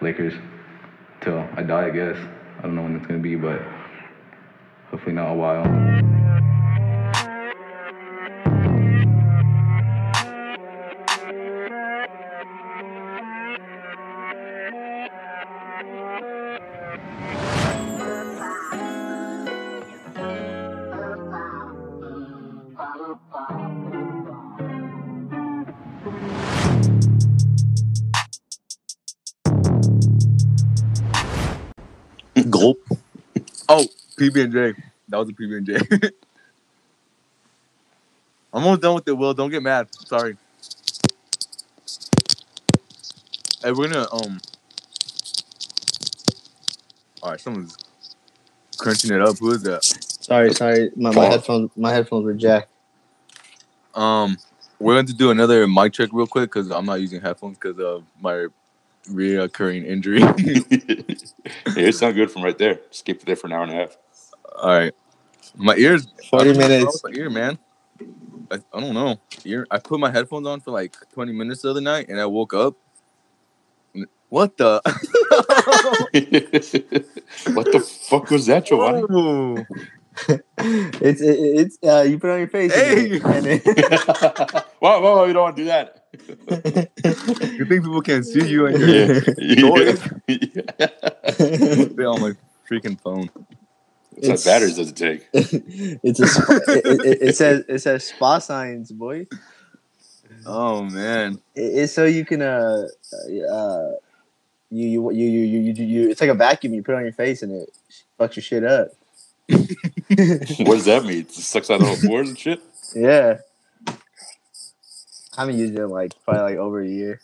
Lakers till I die, I guess. I don't know when it's gonna be, but hopefully not a while. PB and J. That was a PB and J. I'm almost done with it. Will, don't get mad. Sorry. Hey, we're gonna um. All right, someone's crunching it up. Who is that? Sorry, sorry. My, my headphones my headphones were jacked. Um, we're going to do another mic check real quick because I'm not using headphones because of my reoccurring injury. Yeah, it sounds good from right there. Just keep it there for an hour and a half. All right, my ears. 40 don't know what's wrong minutes. My ear, man. I, I don't know. Ear. I put my headphones on for like 20 minutes the other night, and I woke up. What the? what the fuck was that, Giovanni? Oh. It's it, it's uh you put it on your face. Hey! and it- whoa, whoa, whoa, you don't want to do that. You think people can see you and your yeah. They're on my freaking phone? What type of batteries does it take? it's a sp- it, it, it says it says spa signs, boy. Oh man. It, it's so you can uh uh you you you you you, you, you it's like a vacuum you put on your face and it fucks your shit up. What does that mean? It sucks out all the pores and shit? Yeah. I haven't used it in like probably like over a year.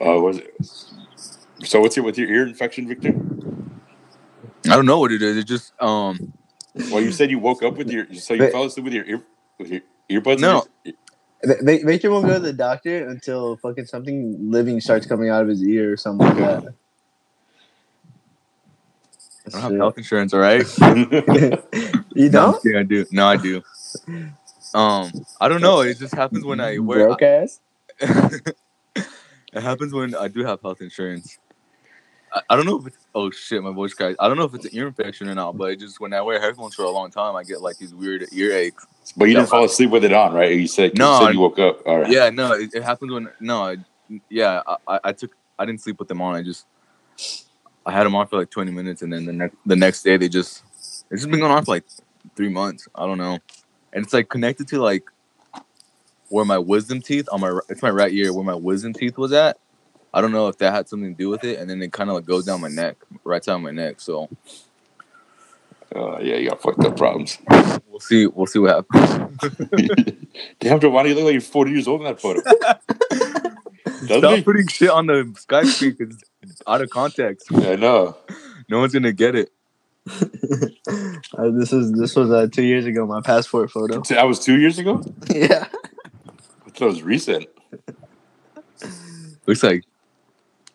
Uh, was it? So what's your with your ear infection, Victor? I don't know what it is. It just um Well, you said you woke up with your so you But- fell asleep with your ear with your earbuds. No. your- Ma- ma- Victor won't go to the doctor until fucking something living starts coming out of his ear or something like that. I don't have health insurance, all right? you don't? Yeah, I do. No, I do. Um, I don't know. It just happens when I wear. Broke ass. it happens when I do have health insurance. I, don't know if it's. Oh shit, my voice cracked. I don't know if it's an ear infection or not, but it just when I wear headphones for a long time, I get like these weird ear aches. but you didn't fall asleep with it on, right? You said No, you said I- you woke up. All right. Yeah, no, it, it happens when no, I, yeah, I- I, I took I didn't sleep with them on. I just I had them on for like twenty minutes, and then the next the next day they just it's just been going on for like three months. I don't know, and it's like connected to like where my wisdom teeth on my it's my right ear where my wisdom teeth was at. I don't know if that had something to do with it, and then it kind of like goes down my neck, right down my neck. So Uh, yeah, you got fucked up problems. we'll see. We'll see what happens. Damn, Giovanni, you look like you're 40 years old in that photo. Stop he? putting shit on the Skype screen 'cause it's out of context. Yeah, I know. No one's gonna get it. Uh, this was this was uh, two years ago. My passport photo. That was two years ago. yeah. I thought it was recent. Looks like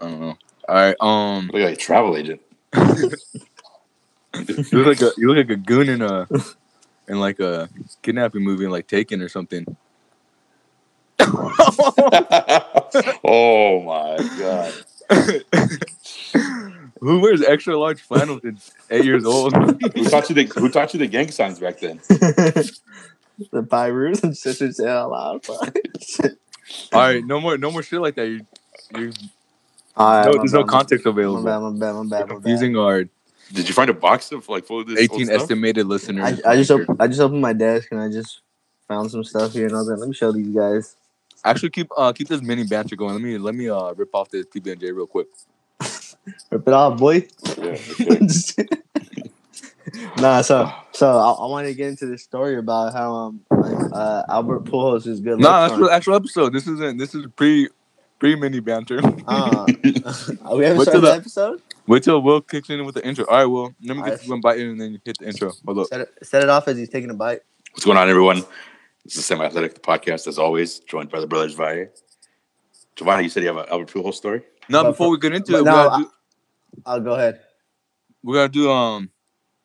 I don't know. All right, um, Look like a travel agent. you look like a you look like a goon in a in like a kidnapping movie, like Taken or something. oh my god. Who wears extra large flannels at eight years old? Who taught you the Who taught you the gang signs back then? the Pyrus and sisters say out loud. All right, no more, no more shit like that. You, you, All right, no, there's no bad, context My available. bad, my bad, my bad, my bad. Confusing our Did you find a box of like full of this? old 18 stuff? estimated listeners. I, I just op- I just opened my desk and I just found some stuff here and I was like, let me show these guys. Actually, keep uh keep this mini banter going. Let me let me uh rip off this PB and J real quick. Rip it off, boy. Yeah, okay. nah, so so I, I wanted to get into this story about how um uh, Albert Pujols is good. No, luck that's charm. the actual episode. This isn't. This is pre pre mini banter. Uh, we haven't started the- the episode. Wait till Will kicks in with the intro. All right, Will. Let me get Alright. this one bite in and then you hit the intro. Hold up. Set it, set it off as he's taking a bite. What's going on, everyone? This is Semi Athletic, the podcast, as always, joined by the brothers Valle. Giovanni, you said you have an Albert Pujols story. Now, But before we get into it, no, gotta, do, I'll go ahead. we gotta do um,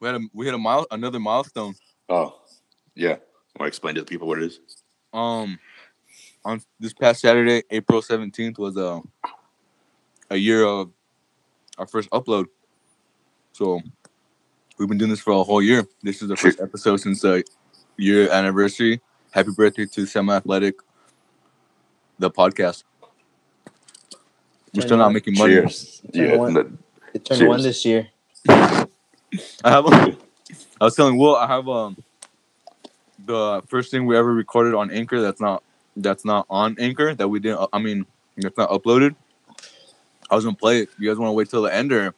we had a we hit a mile another milestone. Oh, yeah. Want to explain to the people what it is? Um, on this past Saturday, April seventeenth, was a a year of our first upload. So we've been doing this for a whole year. This is the first episode since the year anniversary. Happy birthday to Semi Athletic, the podcast. We're still not making money. Cheers. Yeah. one. no- It turned Cheers. one this year. I have. A, I was telling Will I have um the first thing we ever recorded on Anchor. That's not that's not on Anchor. That we didn't. I mean, that's not uploaded. I was gonna play it. You guys want to wait till the end or?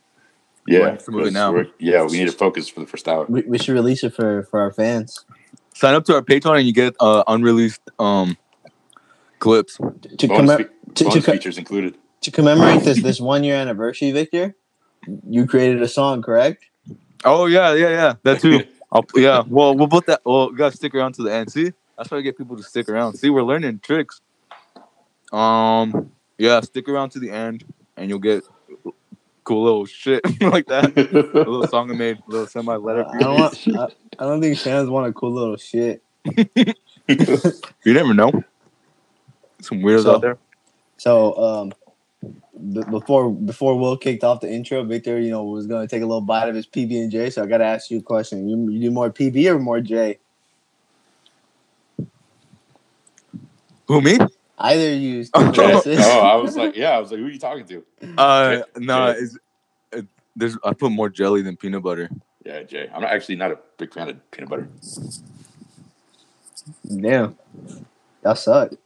Yeah. Let's move it now. Yeah, we need to focus for the first hour. We, we should release it for for our fans Sign up to our Patreon and you get uh, unreleased um clips. to Bonus, commem- fe- to, to, bonus co- features included. to commemorate this this one year anniversary, Victor. You created a song, correct? Oh yeah, yeah, yeah. That too. I'll, yeah. Well, we'll put that. Well, you gotta stick around to the end. See, that's why I get people to stick around. See, we're learning tricks. Um. Yeah, stick around to the end, and you'll get cool little shit like that. A little song I made, a little semi letter. I don't want. I, I don't think fans want a cool little shit. You never know. Some weirdos So- out there. So um, b- before before Will kicked off the intro, Victor, you know, was gonna take a little bite of his PB and J. So I gotta ask you a question: you, you do more PB or more J? Who me? Either you. Oh, oh, I was like, yeah, I was like, who are you talking to? Uh, Jay- no, Jay. it's it, there's I put more jelly than peanut butter. Yeah, Jay. I'm actually not a big fan of peanut butter. Damn, that suck.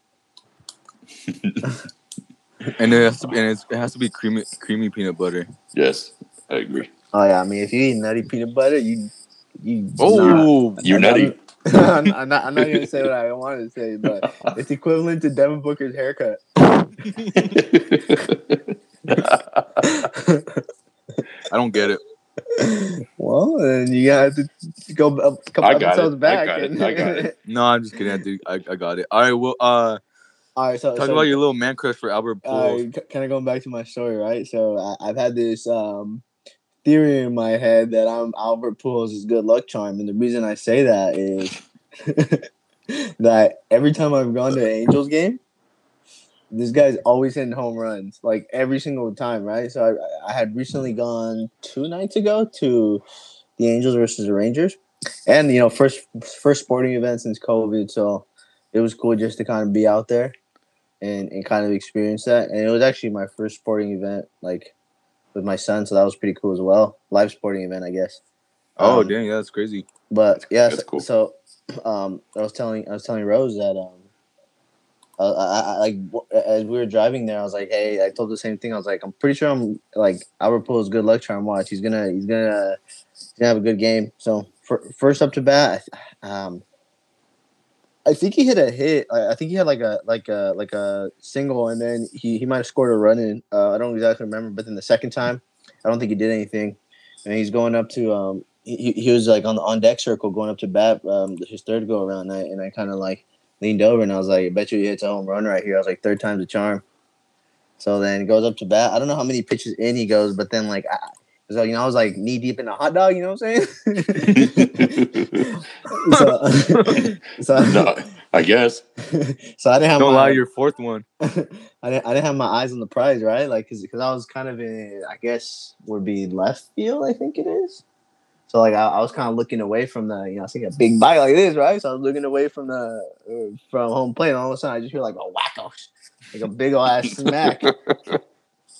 And it has to be, and it's, it has to be creamy, creamy peanut butter. Yes, I agree. Oh yeah, I mean, if you eat nutty peanut butter, you you. Oh, You're nutty. I'm, I'm not. I'm not gonna say what I wanted to say, but it's equivalent to Devin Booker's haircut. I don't get it. well, then you have to go a couple I got episodes it. I back. got it. and- I got it. No, I'm just kidding. I do. I, I got it. All right. Well, uh, All right, so talk so, about your little man crush for Albert uh, kind of going back to my story, right? So I, I've had this um, theory in my head that I'm Albert Pujols' good luck charm, and the reason I say that is that every time I've gone to an Angels game, this guy's always hitting home runs, like every single time, right? So I, I had recently gone two nights ago to the Angels versus the Rangers, and you know, first first sporting event since COVID, so it was cool just to kind of be out there and, and kind of experience that. And it was actually my first sporting event, like with my son, so that was pretty cool as well. Live sporting event, I guess. oh, Um, dang, yeah, that's crazy. But yeah, so, cool. so um, I was telling I was telling Rose that um, uh, I, I, like w- as we were driving there, I was like, hey, I told the same thing. I was like, I'm pretty sure I'm like Albert Pujols good luck charm. Watch, he's gonna he's gonna he's gonna have a good game. So for, first up to bat, um, I think he hit a hit. I, think he had like a like a like a single, and then he he might have scored a run in. Uh, I don't exactly remember, but then the second time, I don't think he did anything. And he's going up to um he, he was like on the on deck circle going up to bat um his third go around night, and I kind of like leaned over and I was like, I bet you he hits a home run right here. I was like third time's a charm. So then he goes up to bat. I don't know how many pitches in he goes, but then like I, so you know I was like knee deep in a hot dog. You know what I'm saying? so, so, no, I guess. so I didn't have Don't my, allow your fourth one. I didn't, I didn't have my eyes on the prize, right? Like, cause, cause I was kind of in, I guess would be left field, I think it is. So like, I, I was kind of looking away from the, you know, I see a big bite like this, right? So I was looking away from the, uh, from home plate. And all of a sudden I just hear like a wacko, like a big old ass smack.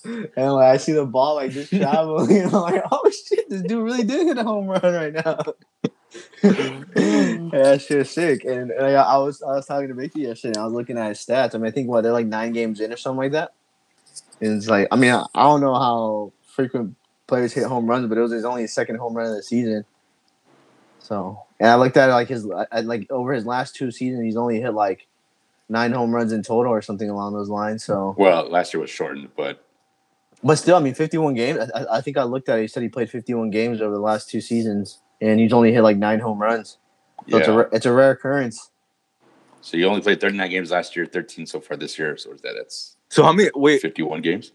And like I see the ball like just travel, you know, like oh shit, this dude really did hit a home run right now. Mm. yeah, that shit is sick. And, uh, and I, I was I was talking to Mickey yesterday. And I was looking at his stats. I mean, I think what they're like nine games in or something like that. And it's like I mean I, I don't know how frequent players hit home runs, but it was his only second home run of the season. So and I looked at like his uh, like over his last two seasons, he's only hit like nine home runs in total or something along those lines. So Well, last year was shortened, but but still, I mean, 51 games. I, I- I think I looked at it. He said he played 51 games over the last two seasons, and he's only hit like nine home runs. So it's a yeah. it's a rare occurrence. So you only played 39 games last year, 13 so far this year. So is that that's So how many? Wait, 51 games?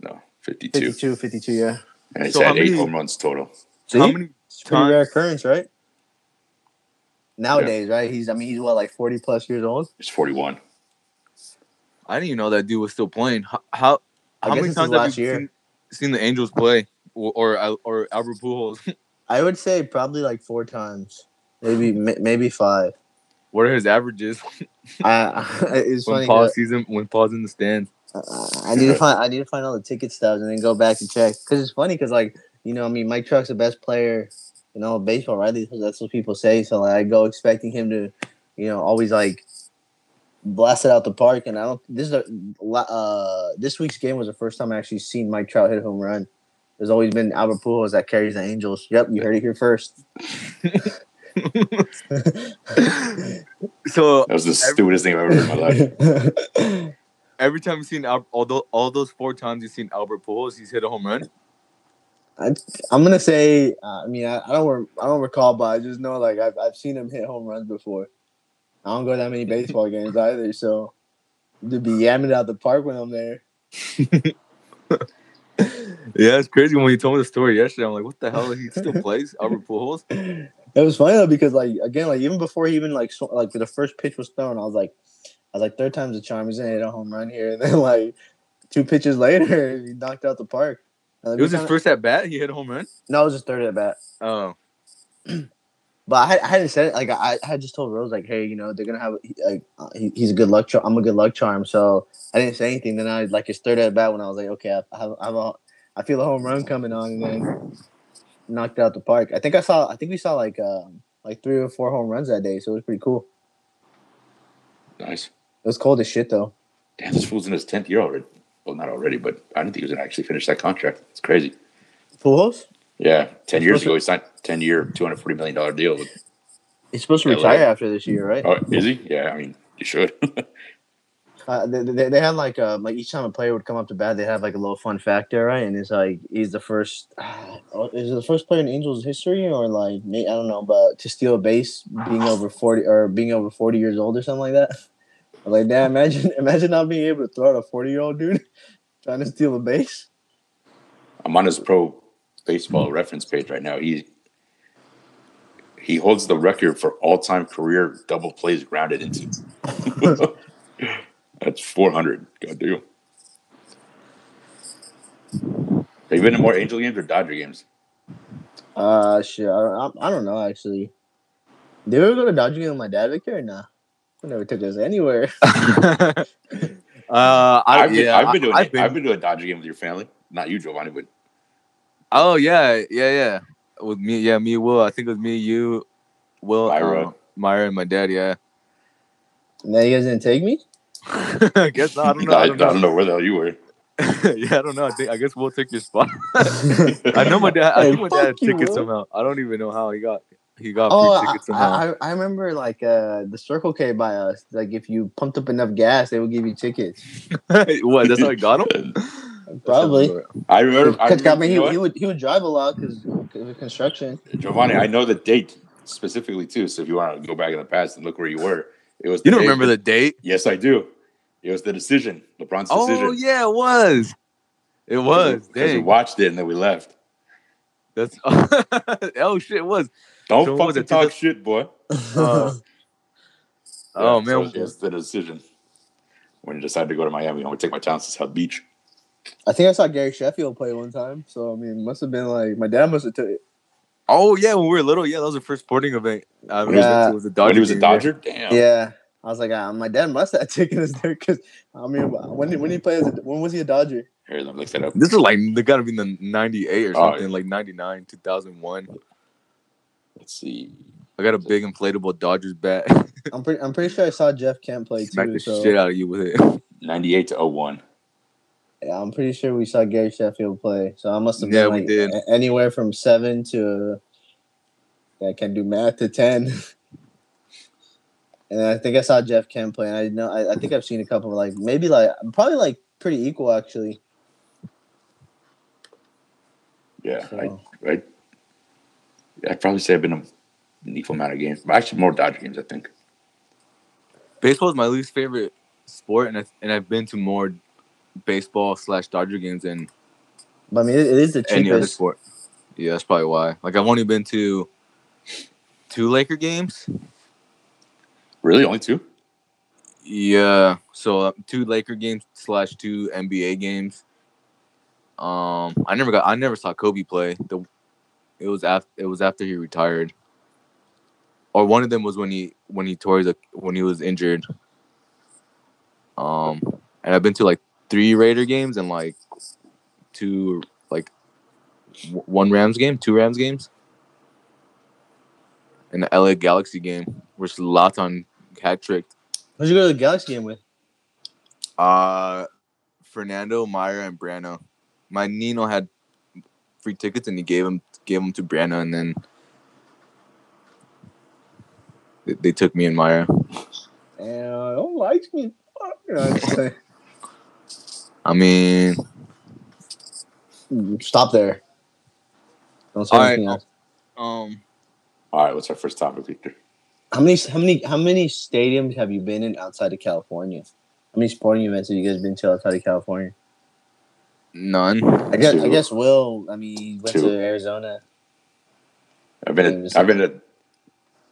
No, 52. 52, 52, yeah. And he's So how had eight many- home runs total. See? how many? It's a pretty rare occurrence, right? Nowadays, right? He's I mean he's what like 40 plus years old. It's 41. I didn't even know that dude was still playing. How how, I how guess many times have last you year. seen, seen the Angels play or or, or Albert Pujols? I would say probably like four times, maybe ma- maybe five. what are his averages I, it's when funny. Paul 'cause sees him when Paul's in the stands? I I need to find I need to find all the ticket stubs and then go back and check because it's funny because like you know I mean Mike Trout's the best player you know baseball right That's- that's what people say so like I go expecting him to you know always like blast it out the park and I don't this is a la- uh this week's game was the first time I actually seen Mike Trout hit a home run. There's always been Albert Pujols that carries the Angels. Yep, you heard it here first. So That was the Every- stupidest thing I've ever heard in my life. every time you've seen Al- although all those four times you've seen Albert Pujols, he's hit a home run. I, I'm gonna say. Uh, I mean, I, I don't. Re- I don't recall, but I just know like I've I've seen him hit home runs before. I don't go to that many baseball games either, so to be yamming out the park when I'm there. Yeah, it's crazy when you told me the story yesterday. I'm like, what the hell? He still plays Albert Pujols? It was funny though because like again, like even before he even like sw- like the first pitch was thrown, I was like, I was like third time's a charm. He's gonna hit a home run here, and then like two pitches later, he knocked out the park. Like, It was his kinda- first at bat. He hit a home run. No, it was his third at bat. Oh, But I, I hadn't said it. Like I, I had just told Rose, like, hey, you know, they're gonna have like uh, he, he's a good luck charm. I'm a good luck charm. So I didn't say anything. Then I like his third at bat when I was like, okay, I, I have, I, have a, I feel a home run coming on, and then knocked out the park. I think I saw. I think we saw like um like three or four home runs that day. So it was pretty cool. Nice. It was cold as shit though. Damn, this fool's in his tenth year already. Well, not already, but I didn't think he was gonna actually finish that contract. It's crazy. Pujols. Yeah, ten He's years ago he signed ten year, two hundred forty million dollar deal. He's supposed to LA. retire after this year, right? oh, is he? Yeah, I mean, you should. Uh, they, they, they had like uh like each time a player would come up to bat, they have like a little fun factor, right? And it's like he's the first, uh, is it the first player in Angels history or like I don't know, but to steal a base being over forty or being over forty years old or something like that. Like, damn, imagine imagine not being able to throw at a forty year old dude trying to steal a base. I'm on his pro baseball reference page right now. He he holds the record for all time career double plays grounded into. That's 400. God damn. Have you been to more Angel games or Dodger games? Uh, shit, I don't, I, I don't know actually. Did we ever go to Dodger game with my dad, Victor? Or nah, he never took us anywhere. uh, I, I've been, yeah, I've been to a, I've been- I've been to a Dodger game with your family. Not you, Giovanni, but Oh yeah, yeah, yeah. With me, yeah, me, Will. I think it was me, you, Will, Myra. um, Myra, and my dad. Yeah. And then you guys didn't take me. I guess not. I don't know. I, I I don't know. don't know where the hell you were. yeah, I don't know. I think I guess we'll take your spot. I know my dad. I Hey, my dad you, tickets Will. somehow. I don't even know how he got. He got Oh, free tickets somehow. I, I remember like uh the Circle K by us. Like if you pumped up enough gas, they would give you tickets. what? That's how I got him. Probably. I remember. I, Because I remember mean, you know he, he would he would drive a lot because of construction. Giovanni, I know the date specifically too. So if you want to go back in the past and look where you were, it was. You don't day- remember the date? Yes, I do. It was the decision, LeBron's Oh decision. yeah, it was. It was. because we watched it and then we left. That's. oh shit! It was. Don't So what was fucking talk 2000 shit, boy. Uh, oh Yeah, man. so it was the decision when I decided to go to Miami. I'm gonna take my talents to South Beach. I think I saw Gary Sheffield play one time. So I mean, must have been like my dad must have took it. Oh yeah, when we were little, yeah, that was the first sporting event. I When he was- it was a Dodger. when he was a. Dodger, damn. Yeah, I was like, ah, my dad must have taken us there because I mean, when did when did he play as a, when was he a Dodger? Here, let me look that up. This is like they gotta be in the '98 or Oh, something, yeah. like '99, 2001. Let's see. I got a big inflatable Dodgers bat. I'm pretty I'm pretty sure I saw Jeff Kemp play Smack too. the So shit out of you with it. 98 to 01. Yeah, I'm pretty sure we saw Gary Sheffield play. So I must have been Yeah, we like, did. anywhere from seven to yeah, I can't do math to ten. And I think I saw Jeff Kemp play. And I know I, I think I've seen a couple of like maybe like probably like pretty equal actually. Yeah, So. I, I, I'd probably say I've been to an equal amount of games. But actually, more Dodger games, I think. Baseball is my least favorite sport, and I, and I've been to more baseball slash Dodger games than I mean, it, it is the cheapest. any other cheapest. sport. Yeah, that's probably why. Like I've only been to two Laker games. Really, only two? Yeah. So uh, two Laker games slash two NBA games. Um, I never got. I never saw Kobe play. The it was after it was after he retired, or one of them was when he when he tore his when he was injured. Um, and I've been to like three Raider games and like two like w- one Rams game, two Rams games, and the LA Galaxy game, which Landon hat tricked. Who'd you go to the Galaxy game with? Uh, Fernando, Meyer, and Brano. My Nino had free tickets, and he gave them gave them to Brano, and then they, they took me and Meyer. And I don't like me. Fuck. You know, I'm just saying. I mean, Stop there. Don't say All anything right. else. um, All right, what's our first topic, Victor? How many how many how many stadiums have you been in outside of California? How many sporting events have you guys been to outside of California? none. I guess I guess Will. I mean, he went Two. to Arizona. I've been Games. to, I've been to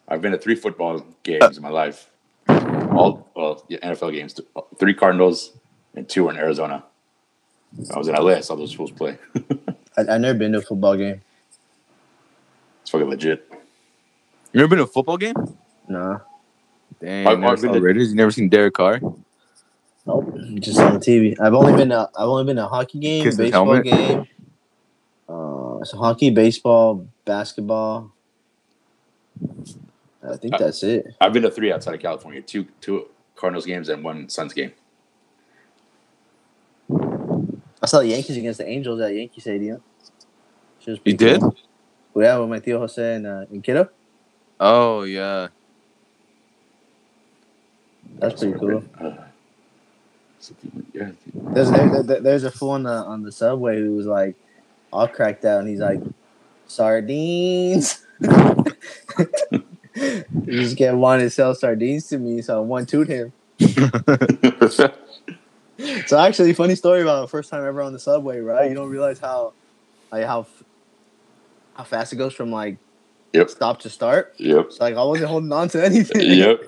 I've been to three football games in my life. All well, yeah, NFL games. Three Cardinals and two were in Arizona. I was in LA. I saw those fools play. I I never been to a football game. It's fucking legit. You ever been to a football game? Nah, Dang, I've- never I've been saw to- Raiders. You never seen Derek Carr? nope. Just on the TV. I've only been to I've only been to a hockey game, Kiss baseball game. Uh, so hockey, baseball, basketball. I think Uh, that's it. I've been to three outside of California. Two two Cardinals games and one Suns game. I saw the Yankees against the Angels at Yankee Stadium. Which was You pretty did? cool. Yeah, with my Theo Jose and, uh, and Kiddo. Oh yeah. That's pretty cool. Uh, something- yeah, There's there, there- there's a fool on the on the subway who was like all cracked out, and he's like sardines. he just kept wanting to sell sardines to me, so I one two'd him. So actually, funny story about the first time ever on the subway, right? You don't realize how like how how fast it goes from like Yep. stop to start. yep. So like I wasn't holding on to anything. Yep.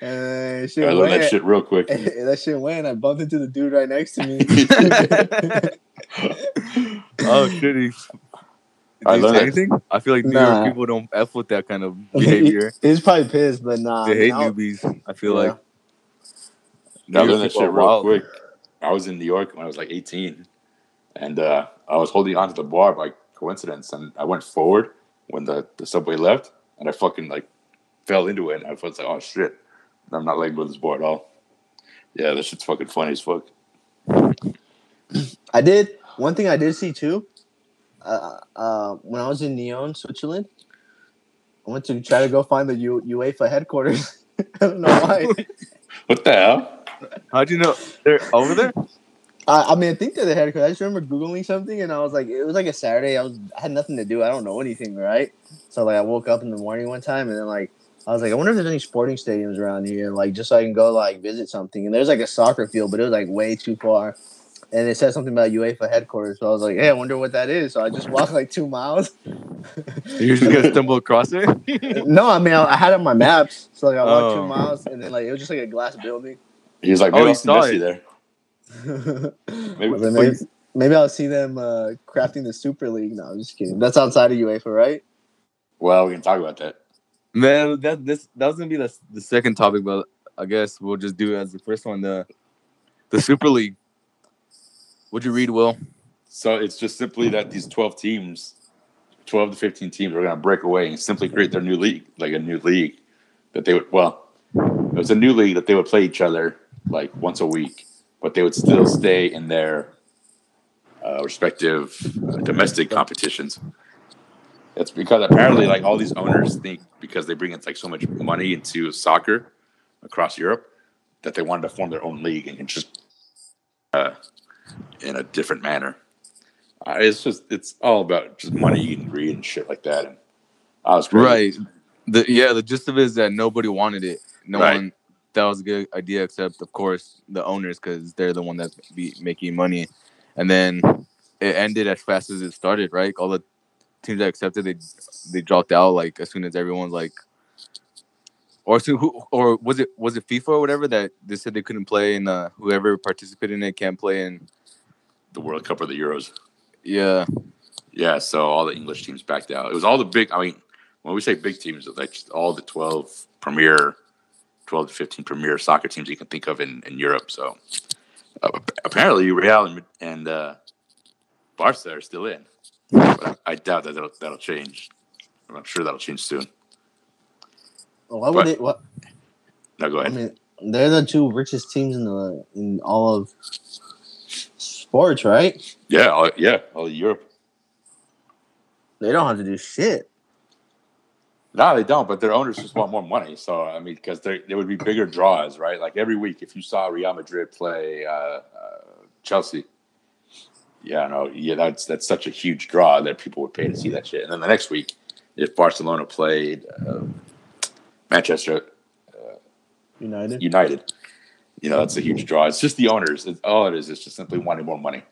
And shit I learned went. that shit real quick. that shit went. I bumped into the dude right next to me. oh shit. He, I learned anything? I feel like New Nah. York people don't f with that kind of behavior. He's probably pissed, but nah. they hate now- newbies. I feel Yeah. like I New learned that shit real wild. quick. I was in New York when I was like 18, and uh, I was holding onto the bar by coincidence, and I went forward when the, the subway left, and I fucking like fell into it, and I was like, oh shit, I'm not letting go of this bar at all. Yeah, that shit's fucking funny as fuck. I did one thing. I did see too. Uh, uh, when I was in Nyon, Switzerland, I went to try to go find the U- UEFA headquarters. I don't know why. What the hell? How'd you know they're over there? I, I mean, I think they're the headquarters. I just remember googling something, and I was like, it was like a Saturday. I was I had nothing to do. I don't know anything, right? So like, I woke up in the morning one time, and then like. I was like, I wonder if there's any sporting stadiums around here, like just so I can go like visit something. And there's like a soccer field, but it was like way too far. And it said something about UEFA headquarters. So I was like, hey, I wonder what that is. So I just walked like two miles. You just gonna stumble across it? no, I mean I, I had it on my maps. So like I walked two oh. miles and then like it was just like a glass building. He was like, Oh, maybe you I'll see Messi it. there. maybe, Maybe, maybe, maybe I'll see them uh, crafting the Super League. No, I'm just kidding. That's outside of UEFA, right? Well, we can talk about that. Man, that this that was gonna be the the second topic, but I guess we'll just do it as the first one. The the Super League. Would you read, Will? So it's just simply that these 12 teams, 12 to 15 teams, are going to break away and simply create their new league, like a new league that they would, well, it was a new league that they would play each other like once a week, but they would still stay in their uh, respective uh, domestic competitions. It's because apparently, like all these owners think because they bring in like so much money into soccer across Europe that they wanted to form their own league and just uh, in a different manner. Uh, it's just it's all about just money and greed and shit like that. And I was crazy. Right. The yeah, the gist of it is that nobody wanted it. No Right. one that was a good idea, except of course the owners, because they're the one that's be making money. And then it ended as fast as it started. Right, all the teams that accepted they they dropped out like as soon as everyone's like or so who or was it was it FIFA or whatever that they said they couldn't play and uh, whoever participated in it can't play in The World Cup or the Euros. yeah Yeah, so all the English teams backed out. It was all the big. I mean, when we say big teams, like all the twelve premier, twelve to fifteen premier soccer teams you can think of in, in Europe. So uh, apparently, Real and, and uh, Barca are still in. But I doubt that that'll, that'll change. I'm sure that'll change soon. Why would But- they? What? Now go ahead. I mean, they're the two richest teams in the in all of sports, right? yeah, all, yeah, all of Europe. They don't have to do shit. No, they don't. But their owners just want more money. So I mean, because there there would be bigger draws, right? Like every week, if you saw Real Madrid play uh, uh, Chelsea, yeah, no, yeah, that's that's such a huge draw that people would pay to see that shit. And then the next week, if Barcelona played uh, Manchester United. United, you know, that's a huge draw. It's just the owners. It's, all it is is just simply wanting more money.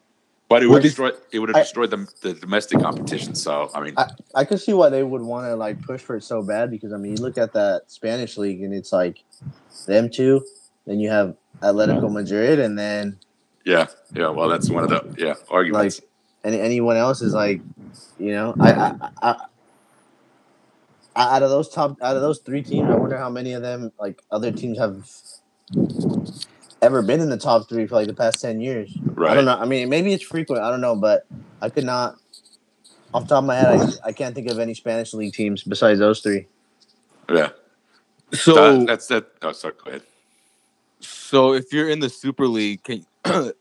But it would destroy. It would have I- destroyed the, the domestic competition. So I mean, I, I could see why they would want to like push for it so bad because I mean you look at that Spanish league and it's like them two, then you have Atletico Madrid, and then yeah, yeah. Well, that's one of the yeah arguments. any anyone else is like, you know, I, I, I, I out of those top out of those three teams, I wonder how many of them like other teams have ever been in the top three for like the past ten years. right. I don't know. I mean, maybe it's frequent. I don't know, but I could not. Off the top of my head, I, I can't think of any Spanish league teams besides those three. Yeah. so That- that's that. Oh, sorry. Go ahead. so if you're in the Super League can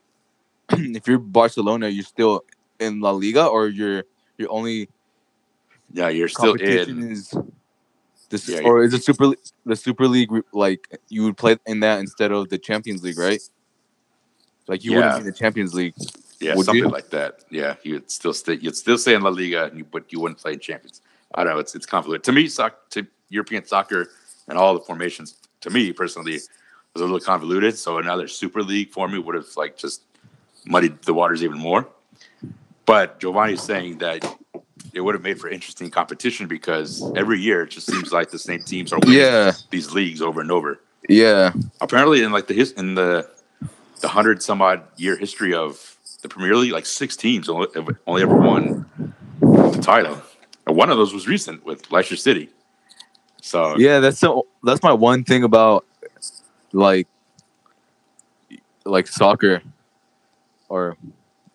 if you're Barcelona you're still in La Liga or you're you're only Yeah, you're still in. is this Yeah, or is it Super League the Super League like you would play in that instead of the Champions League, right? Like you Yeah. wouldn't be in the Champions League. Yeah, something you? like that. Yeah, you'd still stay. You'd still stay in La Liga, but you wouldn't play in Champions. I don't know. It's it's convoluted. To me, Soccer, to European soccer and all the formations, to me personally, was a little convoluted. So another Super League for me would have like just muddied the waters even more. But Giovanni's saying that it would have made for interesting competition because every year it just seems like the same teams are winning Yeah, these leagues over and over. yeah, apparently in like the his in the the hundred some odd year history of the Premier League, like six teams only, only ever won the title. And one of those was recent with Leicester City. So yeah. That's so. That's my one thing about like like soccer or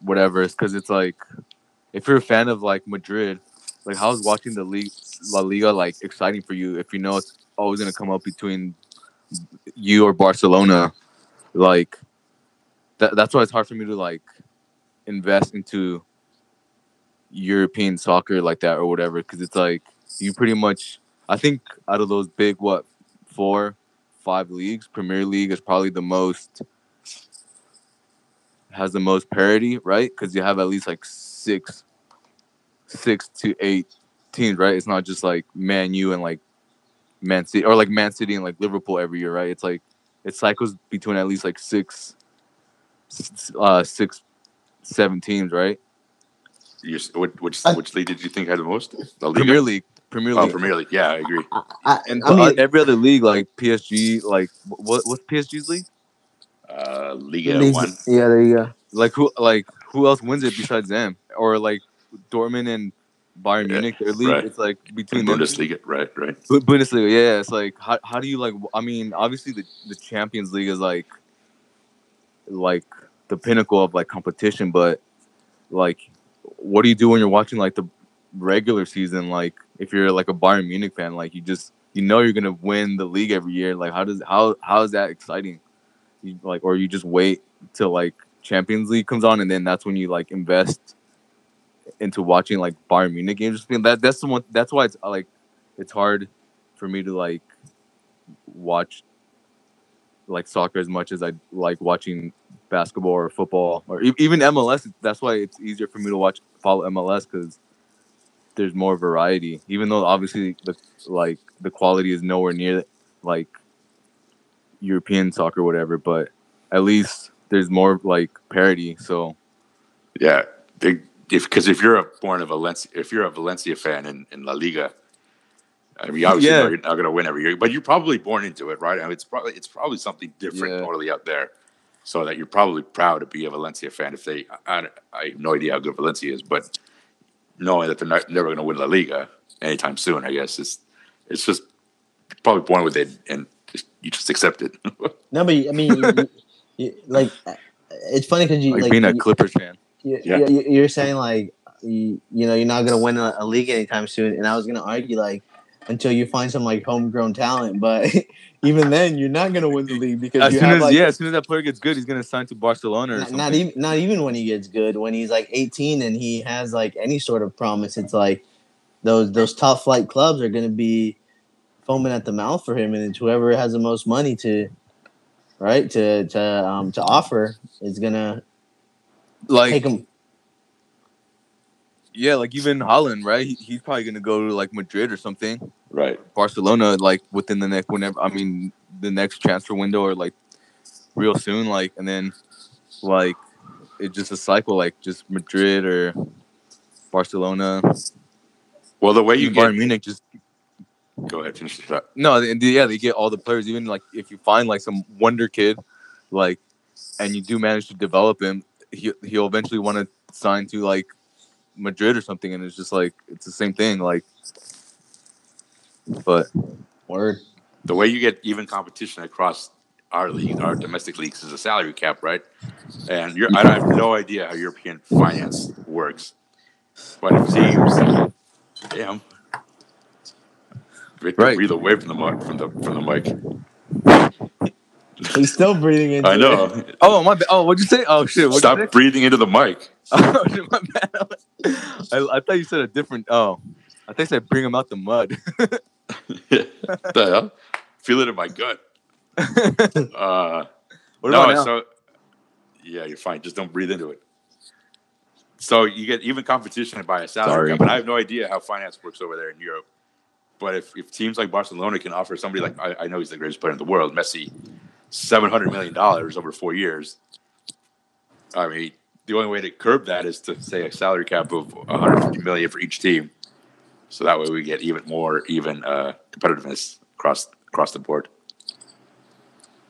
whatever is because it's like if you're a fan of like Madrid, like how's watching the league La Liga like exciting for you if you know it's always gonna come up between you or Barcelona, like that, that's why it's hard for me to like invest into European soccer like that or whatever because it's like you pretty much I think out of those big what four five leagues Premier League is probably the most has the most parity right? Because you have at least like six six to eight teams right it's not just like Man U and like Man City or like Man City and like Liverpool every year right it's like it cycles between at least like six uh six seven teams right you, which which, which league did you think had the most? La Liga? Premier League Premier Oh, League Premier League. Yeah, I agree. I, and I mean, every other league like PSG like what what's PSG's league Uh, Liga leagues- one. Yeah, there you go. like who like who else wins it besides them or like Dortmund and Bayern Yeah, Munich their league right. it's like between two. Bundesliga. Right, right. Bundesliga yeah it's like how, how do you like I mean obviously the, the Champions League is like like the pinnacle of like competition but like what do you do when you're watching like the regular season like if you're like a Bayern Munich fan like you just you know you're gonna win the league every year like how does how how is that exciting you like or you just wait till like Champions League comes on and then that's when you like invest into watching like Bayern Munich games. Mean, that that's the one. That's why it's uh, like it's hard for me to like watch like soccer as much as I like watching basketball or football or e- even MLS. That's why it's easier for me to watch follow MLS because there's more variety. Even though obviously the like the quality is nowhere near like European soccer, whatever, but at least there's more like parity. So Yeah, they, if because if you're a born a Valencia, if you're a Valencia fan in, in La Liga, I mean, obviously, Yeah. you're not going to win every year, but you're probably born into it, right? I mean, it's probably it's probably something different Yeah. totally out there, so that you're probably proud to be a Valencia fan. If they, I, I have no idea how good Valencia is, but knowing that they're not, never going to win La Liga anytime soon, I guess it's it's just probably born with it, and just, you just accept it. No, but I mean, you, you, you, like, uh, it's funny because you Like, like being a you- Clippers fan. You, Yeah. you, you're saying like you, you know you're not gonna win a, a league anytime soon, and I was gonna argue like until you find some like homegrown talent, but even then you're not gonna win the league because As soon have as like yeah, as soon as that player gets good, he's gonna sign to Barcelona or not, not even not even when he gets good when he's like 18 and he has like any sort of promise. It's like those those top flight clubs are gonna be foaming at the mouth for him, and it's whoever has the most money to right to to um to offer is gonna like take him. yeah, like even Haaland, right? He, he's probably gonna go to like Madrid or something. right. Barcelona, like within the next whenever I mean the next transfer window or like real soon, like and then like it's just a cycle, like just Madrid or Barcelona. Well, the way you Even get Bayern Munich just go ahead, finish it up. no, and yeah, they get all the players. Even like if you find like some wonder kid, like, and you do manage to develop him, he he'll eventually want to sign to like Madrid or something, and it's just like it's the same thing. Like, but Word. the way you get even competition across our league, our domestic leagues, is a salary cap, right? And you're, I have no idea how European finance works, but it seems, damn, Victor, Right. breathe away from the mic. From the from the mic. He's still breathing into I it. know. oh my, ba- oh what'd you say? Oh shit, what'd you say? Stop breathing into the mic. Oh, shit, my bad. I, I thought you said a different. Oh, I think I said bring him out the mud. the hell? Feel it in my gut. Uh, what no, now? so yeah, you're fine. Just don't breathe into it. So you get even competition by a salary Sorry. cap, but I have no idea how finance works over there in Europe. But if, if teams like Barcelona can offer somebody like I, I know he's the greatest player in the world, Messi, seven hundred million dollars over four years. I mean, the only way to curb that is to say a salary cap of 150 million for each team, so that way we get even more even uh, competitiveness across across the board.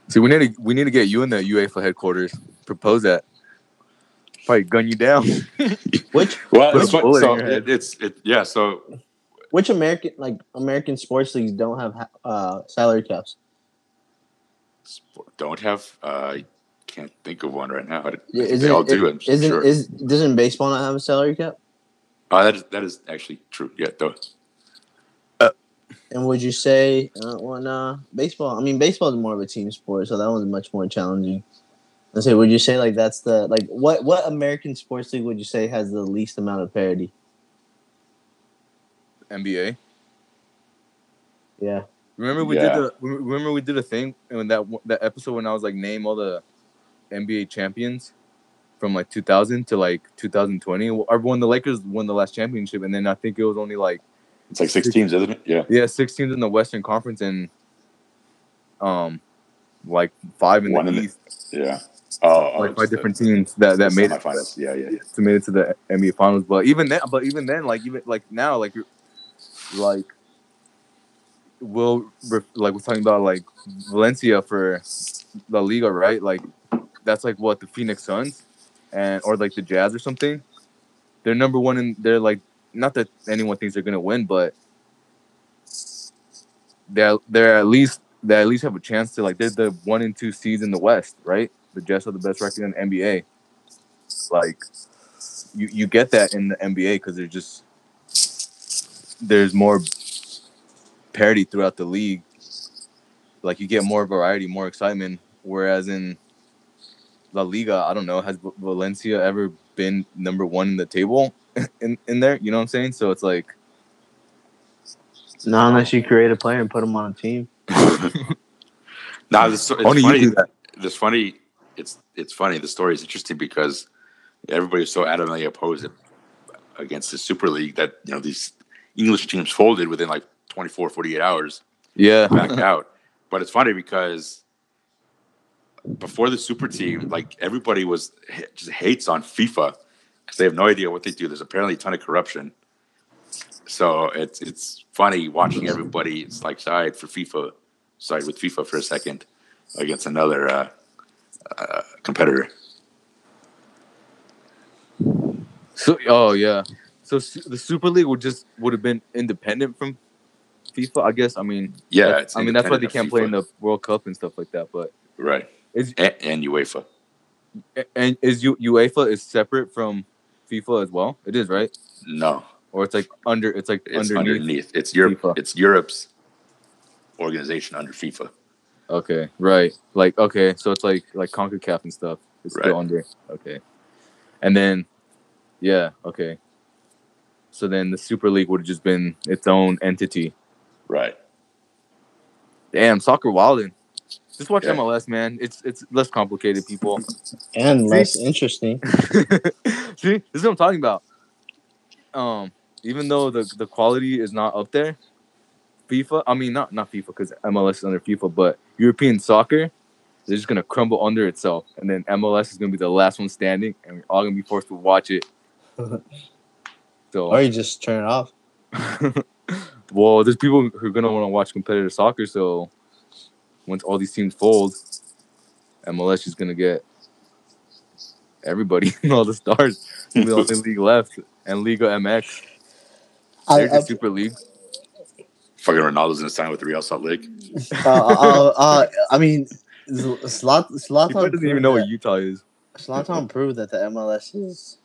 See, we need to we need to get you in the UEFA headquarters. Propose that. Probably gun you down. Which Well, Put it's, a fun- bullet in so it, it's it, yeah. So which American like American sports leagues don't have uh, salary caps? Sport- don't have. Uh, I can't think of one right now. I, Yeah, think they all do. I'm Isn't sure. is doesn't baseball not have a salary cap? oh, that is that is actually true. Yeah, though. And would you say uh, when uh, baseball? I mean, baseball is more of a team sport, so that one's much more challenging. Let's say, would you say like that's the like what what American sports league would you say has the least amount of parity? NBA. Yeah, Remember we Yeah. did the remember we did a thing in that that episode when I was like name all the NBA champions from like 2000 to like 2020. Or when the Lakers won the last championship, and then I think it was only like It's like six teams, isn't it? Yeah. yeah six teams in the Western Conference and um like five in One the in the- East, Yeah. Oh, oh, like five the- different teams that that made it. Yeah, yeah, yeah. to made it to the NBA finals. But even then, but even then, like even like now, like you're- like we'll like we're talking about like Valencia for La Liga, right? Like that's like what the Phoenix Suns and or like the Jazz or something. They're number one and They're like not that anyone thinks they're gonna win, but they're they're at least they at least have a chance to like they're the one and two seeds in the West, right? The Jazz are the best record in the NBA. Like you you get that in the NBA because they're just there's more parity throughout the league. Like you get more variety, more excitement. Whereas in La Liga, I don't know, has Valencia ever been number one in the table in, in there? You know what I'm saying? So it's like not unless you create a player and put him on a team. now, it's, it's only you funny. do that. This funny. It's it's funny. The story is interesting because everybody's so adamantly opposed against the Super League that you know these English teams folded within like 24, 48 hours. Yeah. backed out. But it's funny because before the super team, like everybody was just hates on FIFA because they have no idea what they do. There's apparently a ton of corruption. So it's it's funny watching everybody. It's like side for FIFA, side with FIFA for a second against another uh, uh, competitor. So oh yeah, so the Super League would just would have been independent from FIFA. I guess. I mean, Yeah, it's I mean that's why they can't of play in the World Cup and stuff like that. But Right, is and, and UEFA. and is U, UEFA is separate from FIFA as well? It is right, No, or it's like under it's like it's underneath. underneath. It's Europe. FIFA. It's Europe's organization under FIFA. Okay, right. Like okay, so it's like like Concacaf and stuff. It's still Right. under. Okay, and then yeah, okay. So then the Super League would have just been its own entity. Right. Damn, soccer wilding. Just watch Yeah. MLS, man. It's it's less complicated, people. and less interesting. See, this is what I'm talking about. Um, even though the the quality is not up there, FIFA. I mean, not not FIFA because MLS is under FIFA, but European soccer, they're just gonna crumble under itself, and then MLS is gonna be the last one standing, and we're all gonna be forced to watch it. So, Or you just turn it off. well, there's people who are gonna want to watch competitive soccer. So, once all these teams fold, MLS is gonna get everybody, all the stars. The only league left, and Liga MX. I, I, Super League. Fucking Ronaldo's gonna sign with Real Salt Lake. uh, uh, uh, I mean, Slot, He Zlatan probably doesn't even know what Utah is. Zlatan proved that the MLS is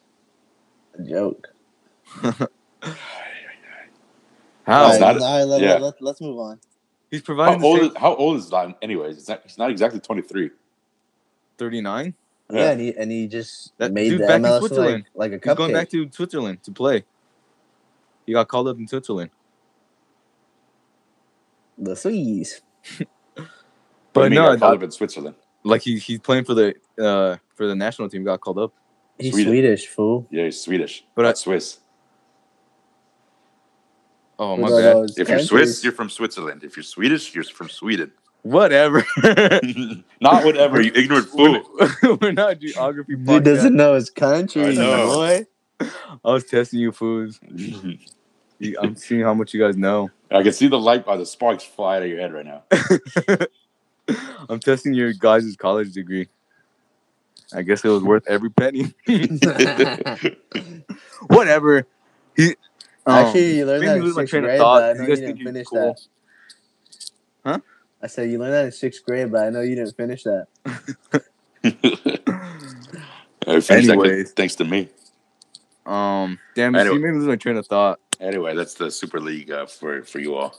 a joke. How? All right, not- all right, let, yeah. let, let, us move on. He's How providing the old? same Is, how old is Zlatan? Anyways, it's not, he's not exactly twenty three. 39. Yeah, Yeah. and he and he just That made dude the back in MLS look like, Switzerland. like a He's going back to Switzerland to play. He got called up in Switzerland. the Swedes. But no, I I- up in Switzerland. like he, he's playing for the uh for the national team. Got called up. He's Sweden. Swedish, fool. Yeah, he's Swedish, But but I- not Swiss. Oh my god! all bad. If you're. Swiss, you're from Switzerland. If you're Swedish, you're from Sweden. Whatever. not whatever, you ignorant fool. We're, we're not geography. Dude doesn't know his country, I know. boy. I was testing you fools. I'm seeing how much you guys know. I can see the light by the sparks fly out of your head right now. I'm testing your guys' college degree. I guess it was worth every penny. Whatever. He um, Actually, you learned that in sixth grade, but I You know guys you didn't finish cool. that. Huh? I said you learned that in sixth grade, but I know you didn't finish that. I finished that Anyways. thanks to me. Um, damn, you Anyway. see, made me lose my train of thought. Anyway, that's the Super League uh, for for you all.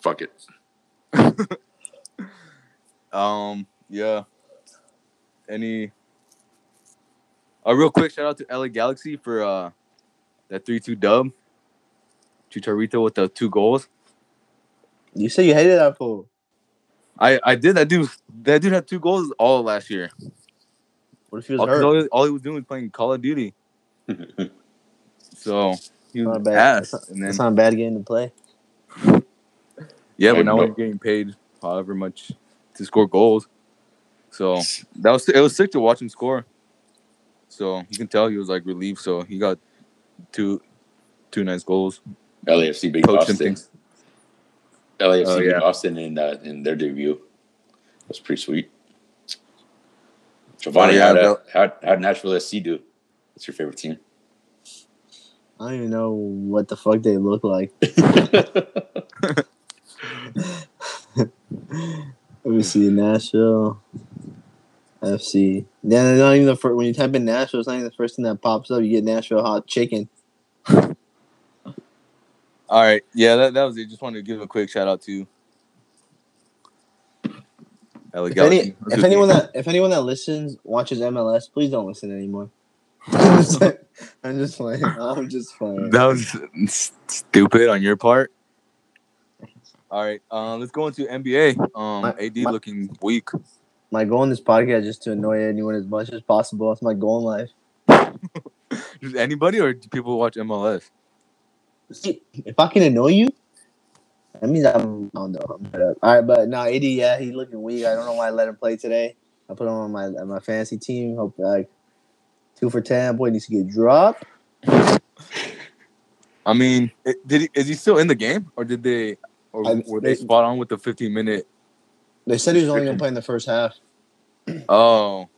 Fuck it. Um, yeah. Any? A real quick shout out to LA Galaxy for uh that three two dub. Chicharito with the two goals. You said you hated that fool. I I did that dude. That dude had two goals all last year. What if he was All, 'cause hurt? all, he, all he was doing was playing Call of Duty. So he was Not bad. ass. That's, And that's not a bad game to play. yeah, but now bro. we're getting paid however much to score goals. So that was it was sick to watch him score. So you can tell he was like relieved. So he got two two nice goals. LAFC beat Coach him Austin. thinks LAFC Oh, beat yeah. Austin in uh, in their debut. That's pretty sweet. Giovanni, Oh, yeah, how'd, uh, Bill. how'd, how'd Nashville SC do? What's your favorite team? I don't even know what the fuck they look like. Let me see. Nashville. FC. Yeah, not even the first. When you type in Nashville, it's not even the first thing that pops up. You get Nashville hot chicken. All right, yeah, that, that was it. Just wanted to give a quick shout out to If, any, if anyone that if anyone that listens watches MLS, please don't listen anymore. I'm just playing. I'm just playing. that was stupid on your part. All right, um, let's go into NBA. Um, My- AD my- looking weak. My goal in this podcast is just to annoy anyone as much as possible. That's my goal in life. Just anybody or do people watch MLS? See, if I can annoy you, that means I'm. I don't know. I'm. All right, but now AD, yeah, he's looking weak. I don't know why I let him play today. I put him on my on my fantasy team. Hope like two for ten. Boy needs to get dropped. I mean, it, did he, is he still in the game, or did they, or I- were they they- spot on with the 15 minute? They said he was only gonna play in the first half. Oh,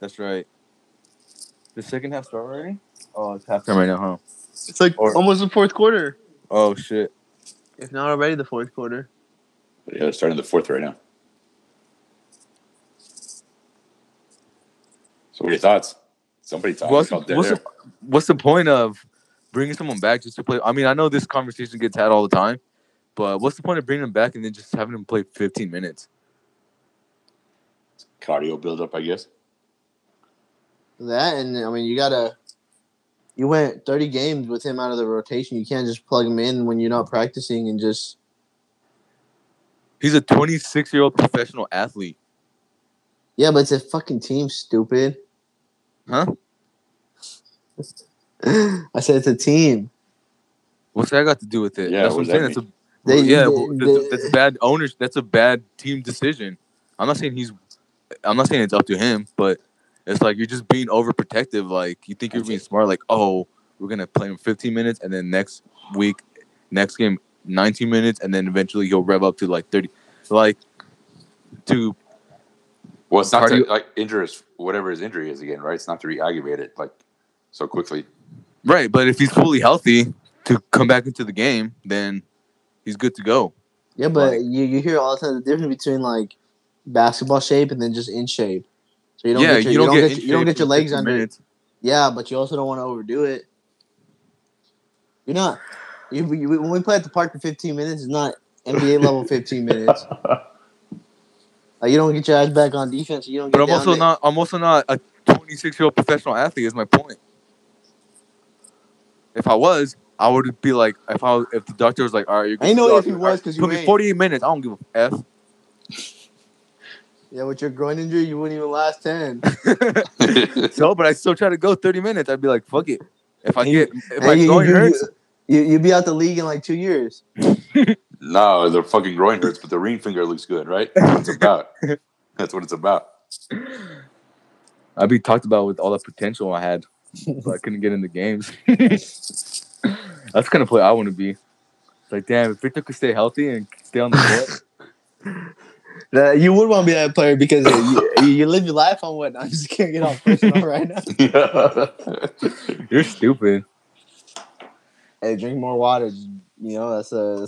that's right. The second half start already? Oh, it's halftime right now, huh? It's like Or- almost the fourth quarter, Oh shit. if not already the fourth quarter. Yeah, they're starting the fourth right now. So what are your thoughts? Somebody talk What's, about that. what's, there. the, what's the point of bringing someone back just to play? I mean, I know this conversation gets had all the time, but what's the point of bringing them back and then just having them play 15 minutes? Cardio buildup, I guess. That and I mean you gotta. You went 30 games with him out of the rotation. You can't just plug him in when you're not practicing and just. He's a 26 year old professional athlete. Yeah, but it's a fucking team, stupid. Huh? I said it's a team. What's that got to do with it? Yeah, that's what what I'm saying. That's a They, yeah, they- that's, they- that's bad owners. That's a bad team decision. I'm not saying he's. I'm not saying it's up to him, but it's like you're just being overprotective. Like you think you're being smart. Like oh, we're gonna play him 15 minutes, and then next week, next game, 19 minutes, and then eventually he'll rev up to like 30. Like to Well, it's not Cardio- to like injure his whatever his injury is again, right? It's not to re-aggravate it like so quickly. right, but if he's fully healthy to come back into the game, then he's good to go. yeah, but like- you, you hear all the time the difference between like basketball shape and then just in shape. So you don't yeah, get your, you don't get, your, you don't get your legs under. minutes. Yeah, but you also don't want to overdo it. You're not. You, you, when we play at the park for 15 minutes, it's not NBA level 15 minutes. Like you don't get your ass back on defense. You don't. Get But I'm also there. not. I'm also not a 26 year old professional athlete. Is my point. If I was, I would be like, if I was, if the doctor was like, all right, you're I know if he was because you put me ain't. 48 minutes. I don't give a f. Yeah, with your groin injury, you wouldn't even last 10. so, but I still try to go 30 minutes. I'd be like, fuck it. If I get, if And my you, groin you, hurts, you, you'd be out the league in like two years. no, the fucking groin hurts, but the ring finger looks good, right? That's what it's about. That's what it's about. I'd be talked about with all the potential I had, but I couldn't get in the games. That's the kind of player I want to be. It's like, damn, if Victor could stay healthy and stay on the court. You would want to be that player because you, you, you live your life on what? I just can't get off personal right now. You're stupid. Hey, drink more water. You know, that's a.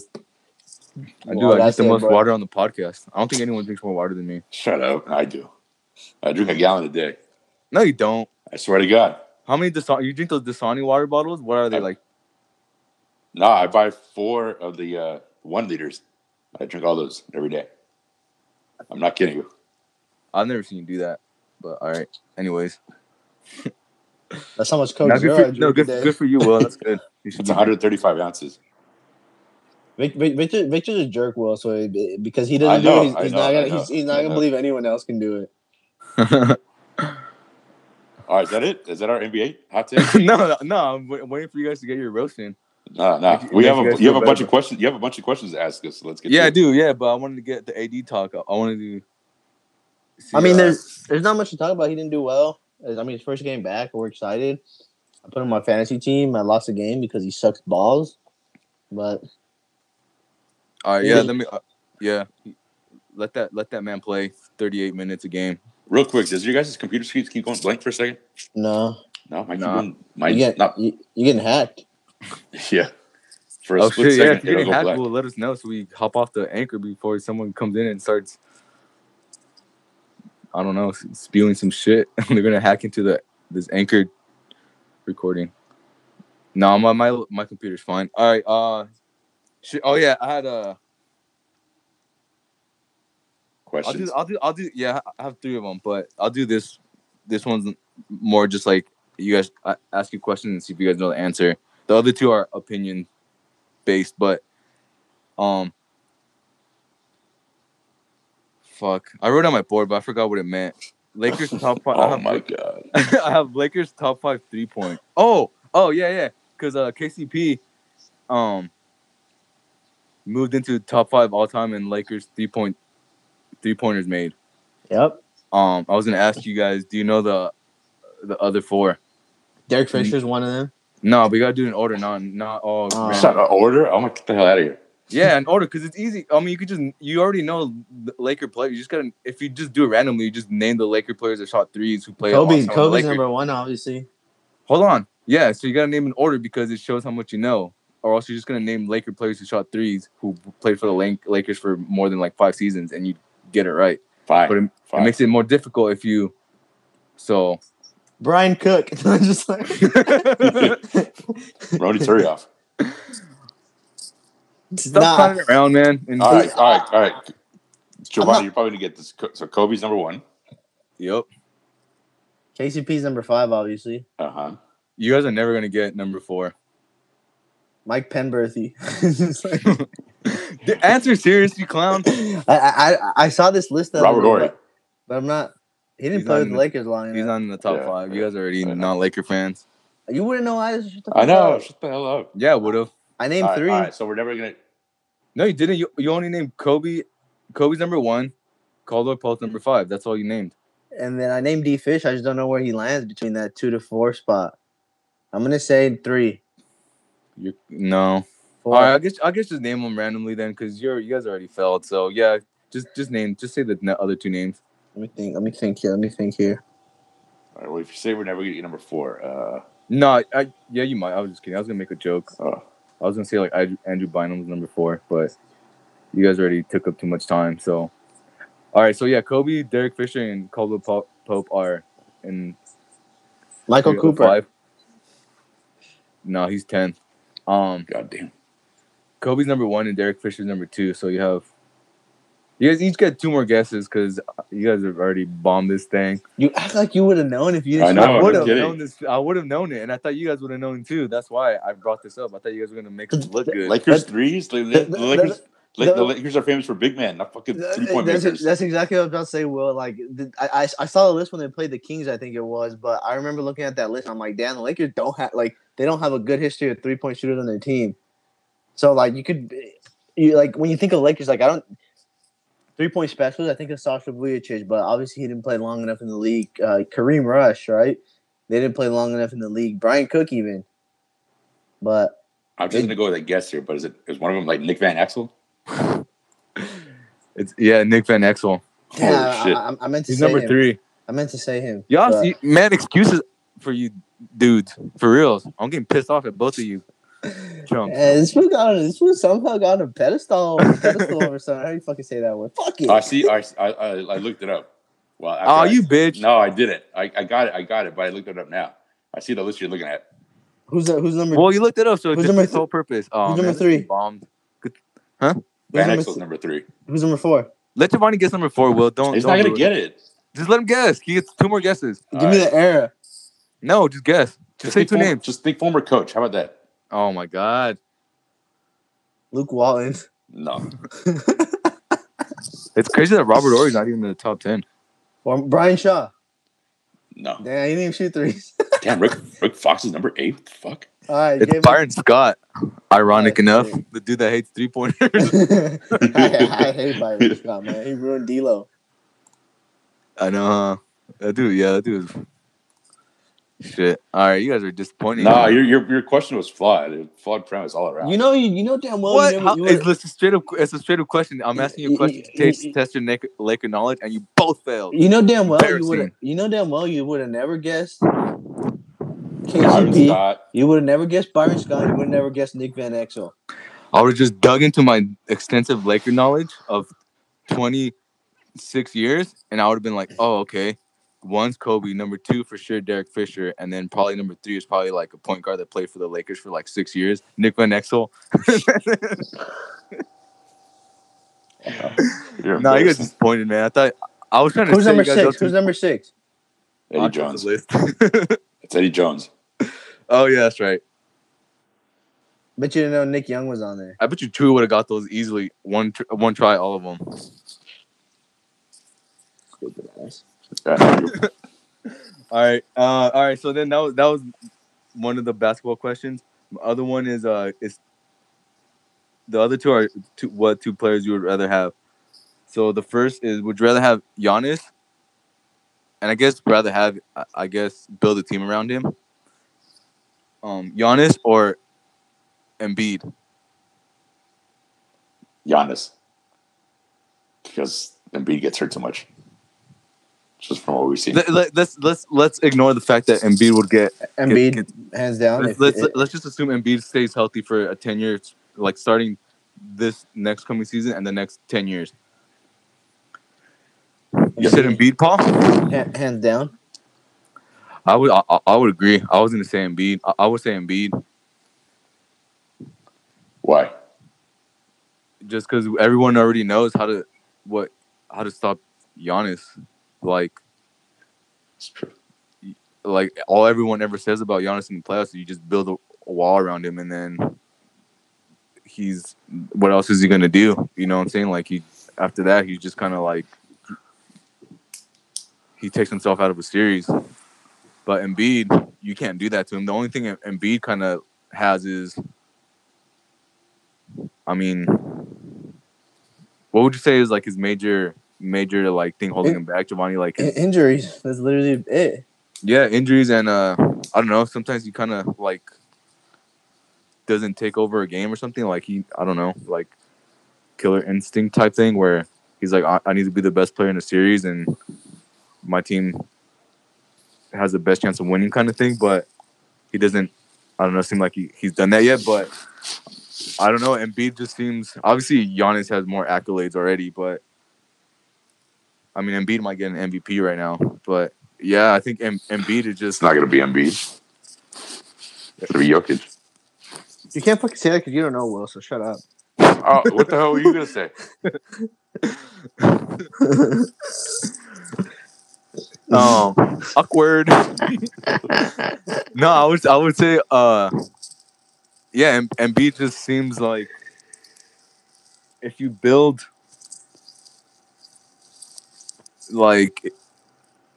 I do. I drink the most water on the podcast. I don't think anyone drinks more water than me. Shut up. I do. I drink a gallon a day. No, you don't. I swear to God. How many Dasani? You drink those Dasani water bottles? What are they I- like? No, I buy four of the uh, one liters. I drink all those every day. I'm not kidding you. I've never seen you do that. But all right. Anyways, That's how much Coke Now, Zero good I for, no, good, good for you, Will. That's good. You should It's be 135 ounces. Vic, Vic, Victor, Victor's a jerk, Will. So it- because he doesn't know, do it, he's, he's know, not gonna he's, he's not gonna believe anyone else can do it. All right, is that it? Is that our NBA hot take? no, no, no. I'm wait- waiting for you guys to get your roast in. No, no. Make you- We make have a guys you have a bunch better. of questions. You have a bunch of questions to ask us. So let's get. Yeah, to I it. do. Yeah, but I wanted to get the AD talk. I wanted to. see, I mean, uh, there's there's not much to talk about. He didn't do well. I mean, his first game back, we're excited. I put him on my fantasy team. I lost the game because he sucks balls. But All right. Yeah. Yeah. Let me. Uh, yeah. Let that let that man play 38 minutes a game. Real quick, does your guys' computer screens keep going blank for a second? no, No, mine Nah. keep going. you Mine get not. you, you getting hacked. Yeah. For a Oh split! Yeah, second, if you're getting hacked, well, let us know so we hop off the anchor before someone comes in and starts. I don't know, spewing some shit. They're gonna hack into the this anchor recording. No, my my my computer's fine. All right. Uh, shit. Oh yeah, I had a. I'll Questions. do. I'll do. I'll do. Yeah, I have three of them, but I'll do this. This one's more just like you guys I ask you questions and see if you guys know the answer. The other two are opinion based, but um, fuck. I wrote on my board, but I forgot what it meant. Lakers top five. I oh have, my god. I have Lakers top five three point. Oh, oh yeah, yeah. Because uh, KCP, um, moved into top five all time in Lakers three point three pointers made. Yep. Um, I was gonna ask you guys, do you know the the other four? Derek Fisher's one of them. No, we gotta do an order, not not all. Oh. random. Shut up, order. Oh I'm gonna get the hell out of here. Yeah, an order because it's easy. I mean, you could just you already know the Laker player. You just gotta if you just do it randomly, you just name the Laker players that shot threes who play. Kobe, alongside Kobe's Lakers. number one, obviously. Hold on. Yeah, so you gotta name an order because it shows how much you know, or else you're just gonna name Laker players who shot threes who played for the Lak- Lakers for more than like five seasons, and you get it right. Fine. But it, fine. it makes it more difficult if you. So. Brian Cook. I'm just like Rody Turioff. Stop Nah. clowning around, man. And All right, all right, all right. I'm Giovanni, not- you're probably gonna get this. So Kobe's number one. Yep. KCP's number five, obviously. Uh huh. You guys are never gonna get number four. Mike Penberthy. It's like- The answer serious, you clown. I, I I- I saw this list. the other Robert day, Horry. but- but I'm not. He didn't He's play with the the- Lakers long He's enough. not in the top Yeah, five. You guys are already not Laker fans. You wouldn't know either. Shut the I know. up. Shut the hell up. Yeah, would have. I named All right, three. all right, so we're never gonna. No, you didn't. You, you only named Kobe. Kobe's number one. Caldwell Pope's number five. That's all you named. And then I named D Fish. I just don't know where he lands between that two to four spot. I'm gonna say three. You no. Four. All right, I guess I guess just name them randomly then, because you're you guys already failed. So yeah, just just name. Just say the other two names. Let me think. Let me think here. Let me think here. All right, well, if you say we're never gonna get number four, uh, No, I, I yeah, you might. I was just kidding. I was gonna make a joke. oh, I was gonna say like Andrew, Andrew Bynum was number four, but you guys already took up too much time. So, all right. So yeah, Kobe, Derek Fisher, and Caldwell Pope, Pope are in Michael three of Cooper. Five. No, he's ten. Um, God damn. Kobe's number one and Derek Fisher's number two. So you have you guys each get two more guesses because you guys have already bombed this thing. You act like you would have known if you I didn't. know, I no would have known this. I would have known it, and I thought you guys would have known too. That's why I brought this up. I thought you guys were gonna make it look good. Lakers That- threes. The, the, that- the that- Lakers. like, that- the Lakers are famous for big men, not fucking three point That's, makers. that's exactly what I was about to say. Will like the, I, I I saw the list when they played the Kings, I think it was, but I remember looking at that list. I'm like, damn, the Lakers don't have like they don't have a good history of three point shooters on their team. So like you could, you like when you think of Lakers, like I don't three point specialists. I think it's Sasha Vujacic, but obviously he didn't play long enough in the league. Uh, Kareem Rush, right? They didn't play long enough in the league. Brian Cook even, but I'm just gonna go with a guess here, but is it is one of them like Nick Van Exel? It's yeah, Nick Van Exel. yeah, Holy shit! I, I, I meant to He's say number him. three. I meant to say him. Y'all, but- see, man, excuses for you dudes, for reals. I'm getting pissed off at both of you. Chumps. Yeah, this fool got on this fool somehow got on a pedestal, pedestal or something. How do you fucking say that word? Fuck it. I see. I, I I I looked it up. Well, after Oh, I- you bitch. No, I didn't. I, I got it. I got it, but I looked it up now. I see the list you're looking at. who's that? Who's number? Well, you looked it up, so it Who's defeats number the whole purpose. Oh, who's man, number three? is Bombed. who's, Van number Exel's th- number three. who's number four? Let Giovanni guess number four. Will don't. He's don't not gonna do get it. Just let him guess. He gets two more guesses. Give me Alright. the era. No, just guess. Just, say two former, names. Just think former coach. How about that? Oh my god, Luke Walton. No. it's crazy that Robert Horry's not even in the top ten. Or Brian Shaw. No. Damn, he didn't even shoot threes. Damn, Rick Rick Fox is number eight. What the fuck? All right, It's Byron Scott. Ironic Oh, enough, shit. the dude that hates three pointers. I, I hate Byron Scott, man. He ruined D'Lo. I know, huh? That dude, yeah, that dude is shit. All right, you guys are disappointing. No, your, your your question was flawed. It was flawed premise all around. You know, you, you know damn well. what? You How, never, you it's, a straight up. It's a straight up question. I'm asking you a question to test, test your Laker, Laker knowledge, and you both failed. You know damn well you would have. You know damn well you would have never guessed Byron Scott. You would have never guessed Byron Scott. You would have never guessed Nick Van Exel. I would have just dug into my extensive Laker knowledge of 26 years, and I would have been like, oh, okay. One's Kobe, number two for sure Derek Fisher, and then probably number three is probably like a point guard that played for the Lakers for like six years, Nick Van Exel. You're no, you guys embarrassing. disappointed, man. I thought I was trying to. Who's set number you guys six? Who's number six? Eddie onto Jones. the. It's Eddie Jones. oh yeah, that's right. Bet you didn't know Nick Young was on there. I bet you two would have got those easily. One tr- one try, all of them. Stupid ass. Yeah, you- All right, uh, all right. So then that was that was one of the basketball questions. The other one is uh is the other two are two, what two players you would rather have. So the first is would you rather have Giannis, and I guess rather have I- I guess build a team around him. Um, Giannis or Embiid? Giannis. Because Embiid gets hurt too much. Just from what we've seen. Let, let, let's let's let's ignore the fact that Embiid would get. Embiid, get- hands down. Let's if- let's, if- let's just assume Embiid stays healthy for a ten years, like starting this next coming season and the next ten years. You said Embiid, Paul? hands down. I would I, I- I would agree. I was gonna say Embiid. I, I would say Embiid Why? just because everyone already knows how to what how to stop Giannis. Like It's true. like all everyone ever says about Giannis in the playoffs is you just build a, a wall around him and then he's what else is he gonna do? You know what I'm saying? Like he after that he's just kind of like he takes himself out of a series. But Embiid, you can't do that to him. The only thing Em- Embiid kind of has is, I mean, what would you say is like his major major like thing holding him back, Giovanni? Like In- injuries. That's literally it. yeah, injuries and uh I don't know, sometimes he kind of like doesn't take over a game or something like he I don't know, like killer instinct type thing where he's like I, I need to be the best player in the series and my team has the best chance of winning kind of thing, but he doesn't I don't know, seem like he, he's done that yet, but I don't know, Embiid just seems obviously Giannis has more accolades already, but I mean Embiid might get an MVP right now, but yeah, I think em- Embiid is It's just not going to be Embiid. It's going to be Jokic. You can't fucking say that because you don't know Will. So shut up. Oh, what the hell were you going to say? um awkward. no, I would I would say uh yeah, em- Embiid just seems like if you build like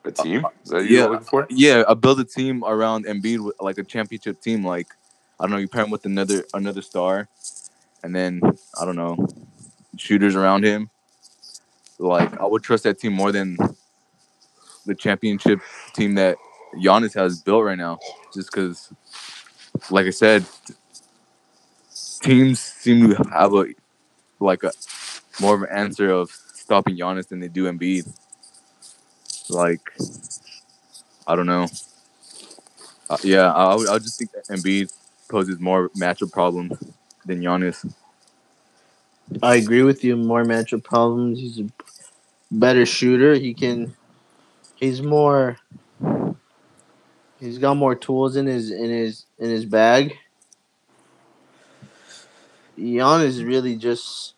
A team? Is that Yeah. looking for? yeah, I build a team around Embiid with like a championship team. Like I don't know, you pair him with another another star, and then I don't know, shooters around him. Like I would trust that team more than the championship team that Giannis has built right now. Just because, like I said, teams seem to have a like a more of an answer of stopping Giannis than they do Embiid. Like I don't know. Uh, yeah, I, I would, I would just think that Embiid poses more matchup problems than Giannis. I agree with you. More matchup problems. He's a better shooter. He can. He's more. He's got more tools in his in his in his bag. Giannis is really just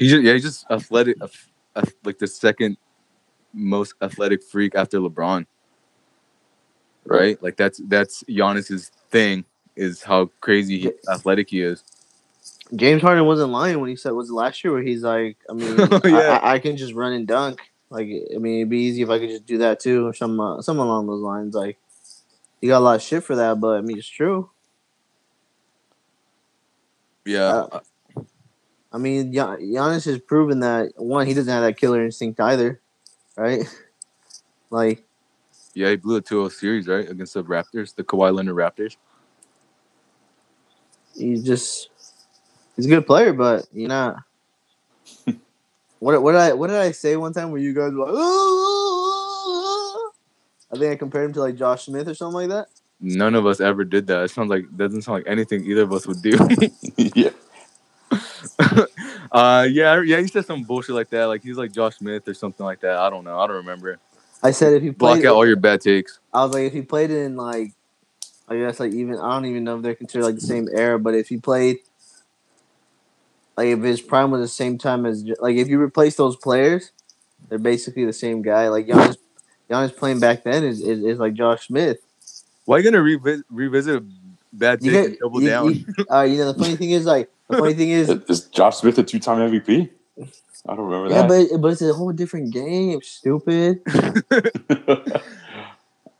He's just, yeah, he's just athletic, ath- ath- like the second most athletic freak after LeBron. Right, like that's that's Giannis's thing is how crazy he, athletic he is. James Harden wasn't lying when he said was it last year where he's like, I mean, Yeah. I, I, can just run and dunk. Like, I mean, it'd be easy if I could just do that too, or some uh, something along those lines. Like, you got a lot of shit for that, but I mean, it's true. Yeah, Uh, I mean, Gian- Giannis has proven that one, he doesn't have that killer instinct either, right? Like, yeah, he blew a 2-0 series right against the Raptors, the Kawhi Leonard Raptors. he's just he's a good player, but you know what what did I what did I say one time where you guys were like, "Ooh." I think I compared him to like Josh Smith or something like that. None of us ever did that. It sounds like doesn't sound like anything either of us would do. yeah. Uh, yeah, yeah, he said some bullshit like that. Like he's like Josh Smith or something like that. I don't know. I don't remember. I said if he Block out all your bad takes. I was like if he played in like, I guess like even I don't even know if they're considered like the same era, but if he played, like if his prime was the same time as like if you replace those players, they're basically the same guy. Like Giannis, Giannis playing back then is, is, is like Josh Smith. Why are you gonna revisit revisit a bad You take get and double you, down? You, uh, you know the funny thing is like the funny thing is Is Josh Smith a two time MVP? I don't remember yeah, that. but but it's a whole different game. Stupid.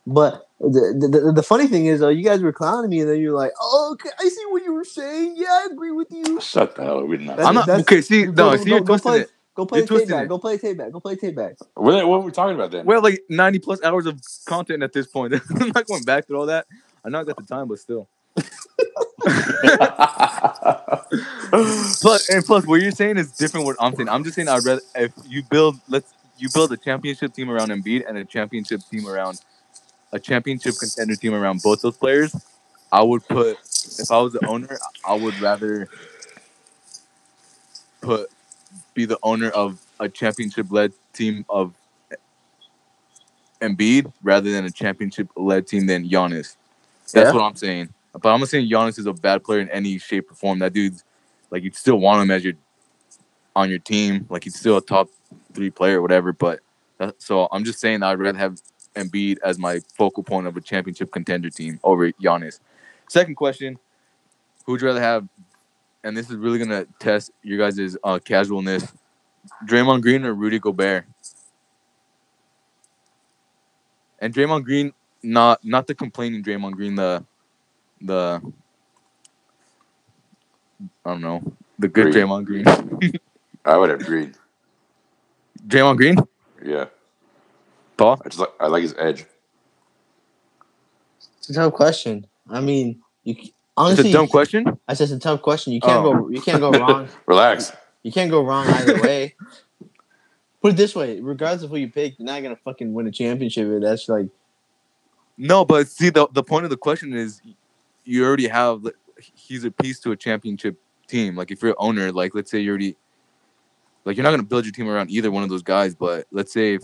But the, the the funny thing is though, you guys were clowning me, and then you're like, "Oh, okay, I see what you were saying. Yeah, I agree with you." Shut the hell. We did not. That's- I'm not that's- okay. See, Go- no, go- see, you're go twisting play, it. Go play the tape back. Go play the tape back. Go play the tape back. what, what were we talking about then? We have like 90 plus hours of content at this point. I'm not going back through all that. I know I got the time, but still. Plus, and plus, what you're saying is different. What I'm saying, I'm just saying I'd rather if you build let's you build a championship team around Embiid and a championship team around a championship contender team around both those players. I would put if I was the owner, I would rather put be the owner of a championship led team of Embiid rather than a championship led team than Giannis. That's Yeah. what I'm saying. But I'm not saying Giannis is a bad player in any shape or form. That dude's like you'd still want him as your on your team. Like he's still a top three player, or whatever. But that, so I'm just saying I'd rather have Embiid as my focal point of a championship contender team over Giannis. Second question: Who would you rather have? And this is really gonna test your guys' uh, casualness. Draymond Green or Rudy Gobert? And Draymond Green, not not the complaining Draymond Green, the the I don't know, the good Green. Draymond Green. I would have agreed. Draymond Green, Yeah, Paul. I just like I like his edge. It's a tough question. I mean, you c- It's honestly, a dumb question. I said it's a tough question. You can't Oh. go. You can't go wrong. Relax. You can't go wrong either way. Put it this way: regardless of who you pick, you're not gonna fucking win a championship. if That's like No, but see, the the point of the question is, you already have. He's a piece to a championship team. Like if you're an owner, like let's say you already, like you're not gonna build your team around either one of those guys. But let's say, if,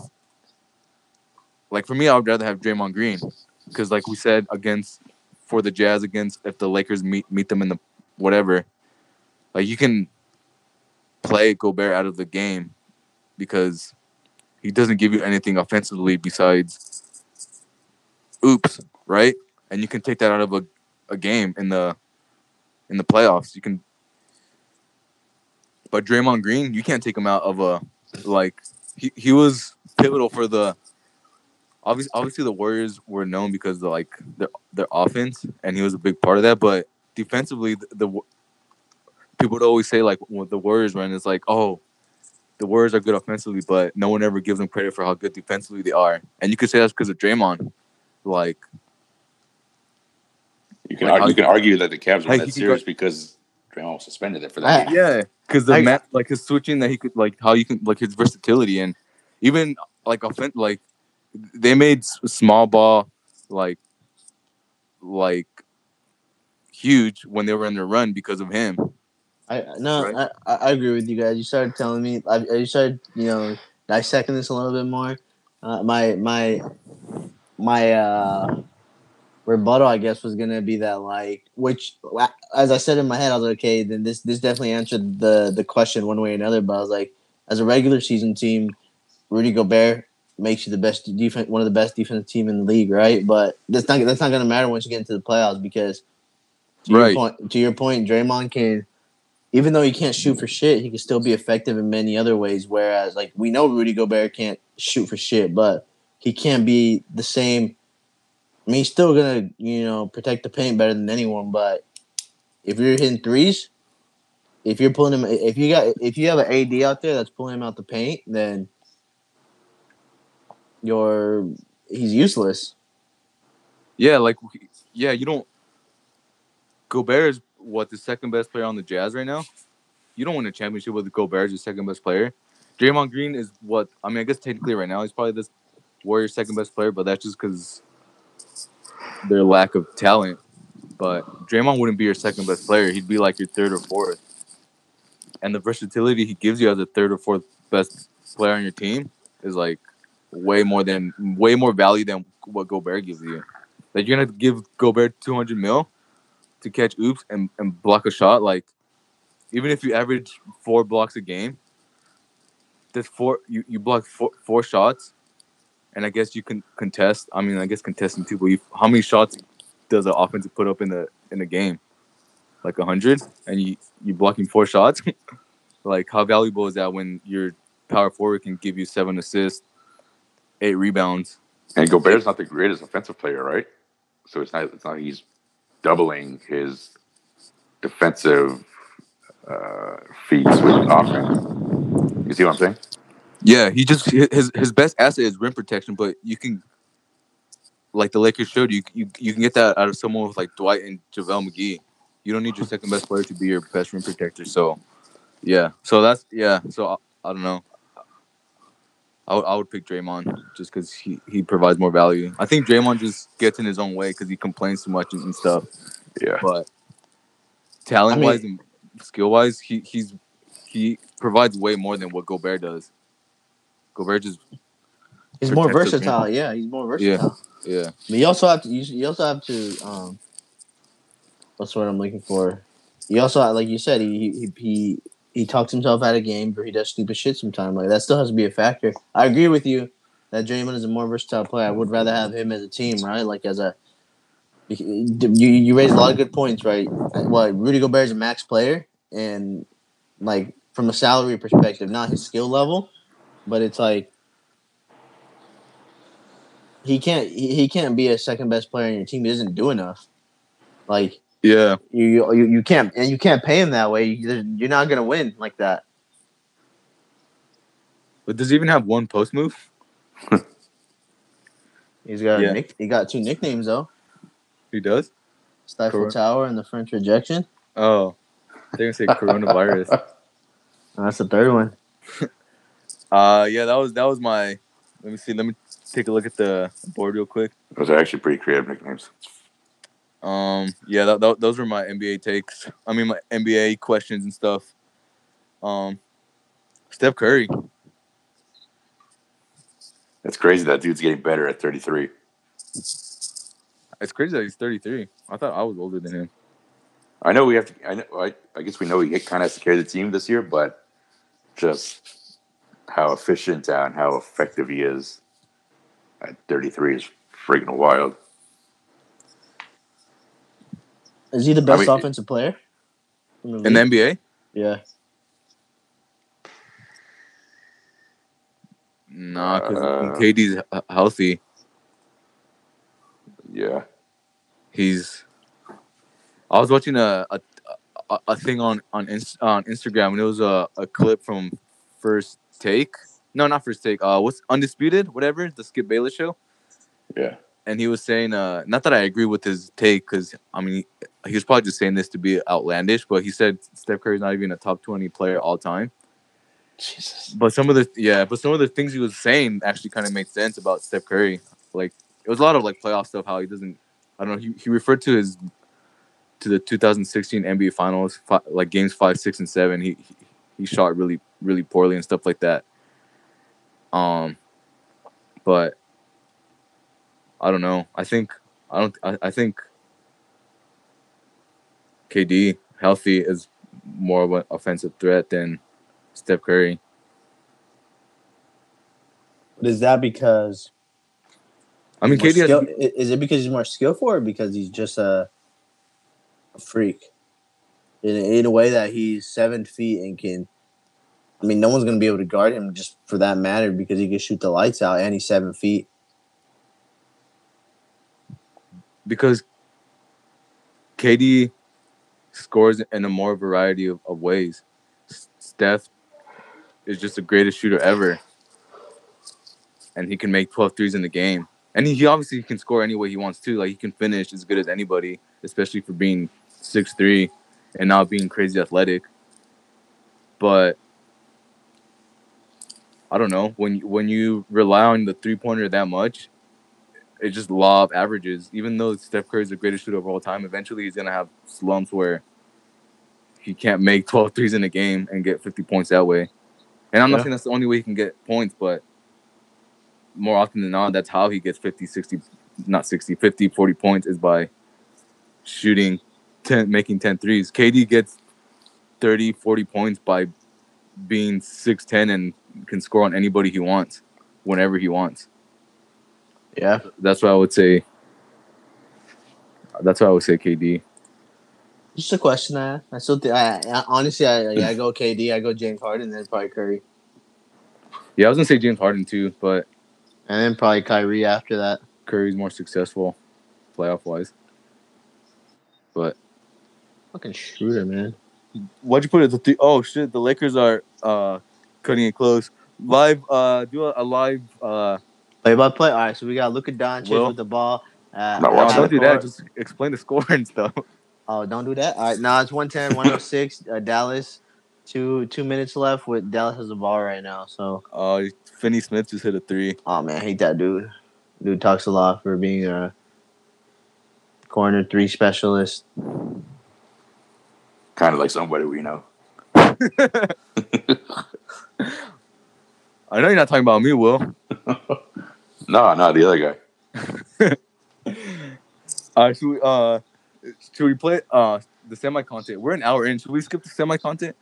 like for me, I would rather have Draymond Green because, like we said, against for the Jazz against if the Lakers meet meet them in the whatever, like you can play Gobert out of the game because he doesn't give you anything offensively besides oops, right? And you can take that out of a, a game in the in the playoffs. You can but Draymond Green, you can't take him out of a like he, he was pivotal for the obviously obviously the Warriors were known because of like their their offense and he was a big part of that, but defensively the, the people would always say like when the Warriors run it's like, "Oh, the Warriors are good offensively, but no one ever gives them credit for how good defensively they are." And you could say that's because of Draymond. Like You can Like, argue, you can argue that the Cavs won Like, that he could series go- because Draymond was suspended it for that. game. Yeah, because the I- mat, like his switching that he could like how you can like his versatility and even like offense like they made s- small ball like like huge when they were in their run because of him. I no, Right. I, I I agree with you guys. You started telling me, I, you started, you know, dissecting this a little bit more. Uh, my my my uh rebuttal, I guess, was gonna be that like, which as I said in my head, I was like, okay, then this this definitely answered the the question one way or another. But I was like, as a regular season team, Rudy Gobert makes you the best defense, one of the best defensive team in the league, right? But that's not that's not gonna matter once you get into the playoffs because to Right. your point, to your point, Draymond can even though he can't shoot for shit, he can still be effective in many other ways. Whereas, like we know, Rudy Gobert can't shoot for shit, but he can't be the same. I mean, he's still gonna, you know, protect the paint better than anyone. But if you're hitting threes, if you're pulling him, if you got, if you have an AD out there that's pulling him out the paint, then you're he's useless. Yeah, like yeah, you don't. Gobert is what the second best player on the Jazz right now. You don't win a championship with Gobert as your second best player. Draymond Green is what I mean. I guess technically right now he's probably this Warriors' second best player, but that's just because their lack of talent. But Draymond wouldn't be your second best player. He'd be like your third or fourth. And the versatility he gives you as a third or fourth best player on your team is like way more than way more value than what Gobert gives you. Like you're gonna give Gobert 200 mil to catch oops and, and block a shot. Like even if you average four blocks a game, that's four. You, you block four, four shots, and I guess you can contest. I mean, I guess contesting too. But you, how many shots does an offense put up in the in the game? Like a hundred, and you you blocking four shots. like how valuable is that when your power forward can give you seven assists, eight rebounds? And Gobert's not the greatest offensive player, right? So it's not it's not he's doubling his defensive uh, feats with offense. You see what I'm saying? Yeah, he just his his best asset is rim protection, but you can, like the Lakers showed you, you you can get that out of someone with like Dwight and JaVale McGee. You don't need your second best player to be your best rim protector. So, yeah. So that's yeah. So I, I don't know. I would, I would pick Draymond just because he, he provides more value. I think Draymond just gets in his own way because he complains too much and, and stuff. Yeah. But talent wise and skill wise, he he's he provides way more than what Gobert does. Gobert just He's more versatile. Yeah, he's more Yeah. versatile. yeah. But you also have to. You, you also have to. Um, what's the word I'm looking for? You also, like you said, he he he he talks himself out of games, or he does stupid shit sometimes. Like that still has to be a factor. I agree with you that Draymond is a more versatile player. I would rather have him as a team, right? Like as a you you raised a lot of good points, right? What Rudy Gobert is a max player, and like from a salary perspective, not his skill level, but it's like he can't he, can't be a second best player in your team. He doesn't do enough. Like Yeah. you you, you can't and you can't pay him that way. You- You're not gonna win like that. But does he even have one post move? He's got Yeah. a nick, he got two nicknames though. He does? Stifle Correct. Tower and the French Rejection. Oh. They're gonna say coronavirus. That's the third one. Uh yeah, that was that was my let me see, let me take a look at the board real quick. Those are actually pretty creative nicknames. Um, yeah, that, that, those were my NBA takes. I mean, my NBA questions and stuff. Um, Steph Curry. That's crazy that dude's getting better at 33. It's crazy that he's 33. I thought I was older than him. I know we have to. I know. I, I guess we know he kind of has to carry the team this year, but just how efficient and how effective he is at 33 is freaking wild. Is he the best mean- offensive player? In the In the? NBA? yeah. Nah, because Uh, KD's healthy. Yeah. He's. I was watching a a, a, a thing on on, Inst- on Instagram, and it was a, a clip from First Take. No, not First Take. Uh, what's Undisputed? Whatever the Skip Bayless show. Yeah. and he was saying, uh, not that I agree with his take, because I mean, he, he was probably just saying this to be outlandish, but he said Steph Curry's not even a top twenty player all time. Jesus. But some of the yeah, but some of the things he was saying actually kind of made sense about Steph Curry. Like it was a lot of like playoff stuff. How he doesn't, I don't know. He, he referred to his to the 2016 NBA Finals, fi- like games five, six, and seven. He, he shot really really poorly and stuff like that. Um, but I don't know. I think I don't. I, I think KD healthy is more of an offensive threat than Steph Curry. But is that because I mean, KD has skill- i- is it because he's more skillful or because he's just a, a freak? In, in a way that he's seven feet and can I mean no one's gonna be able to guard him just for that matter because he can shoot the lights out and he's seven feet. because KD scores in a more variety of, of ways. Steph is just the greatest shooter ever. And he can make 12 threes in the game. And he, he obviously can score any way he wants to. Like he can finish as good as anybody, especially for being 6'3 and not being crazy athletic. But I don't know. When when you rely on the three pointer that much, it's just law of averages. Even though Steph Curry is the greatest shooter of all time, eventually he's gonna have slumps where he can't make 12 threes in a game and get 50 points that way. And I'm not Yeah. saying that's the only way he can get points, but more often than not, that's how he gets 50, 60, not 60, 50, 40 points is by shooting 10, making 10 threes. KD gets 30, 40 points by being 6'10 and can score on anybody he wants whenever he wants Yeah. that's why I would say. That's why I would say KD. Just a question I I still think I, I honestly I I go KD, I go James Harden, then probably Curry. Yeah, I was gonna say James Harden too, but And then probably Kyrie after that. Curry's more successful, playoff wise. But Fucking Schroeder, man. why'd you put it? The th- oh shit, the Lakers are uh cutting it close. Live, uh, do a, a live. uh Play by play. All right, so we got Luka Doncic Will? with the ball. Uh, Not no, watching don't do that. Just explain the score and stuff. Oh, don't do that. All right, now it's 110, 106. uh, Dallas, two two minutes left. With Dallas has the ball right now. So, Oh, Finney Smith just hit a three. oh man, I hate that dude. Dude talks a lot for being a corner three specialist. Kind of like somebody we know. I know you're not talking about me, Will. No, no, the other guy. Uh, should we uh, should we play uh the semi content? We're an hour in. Should we skip the semi content?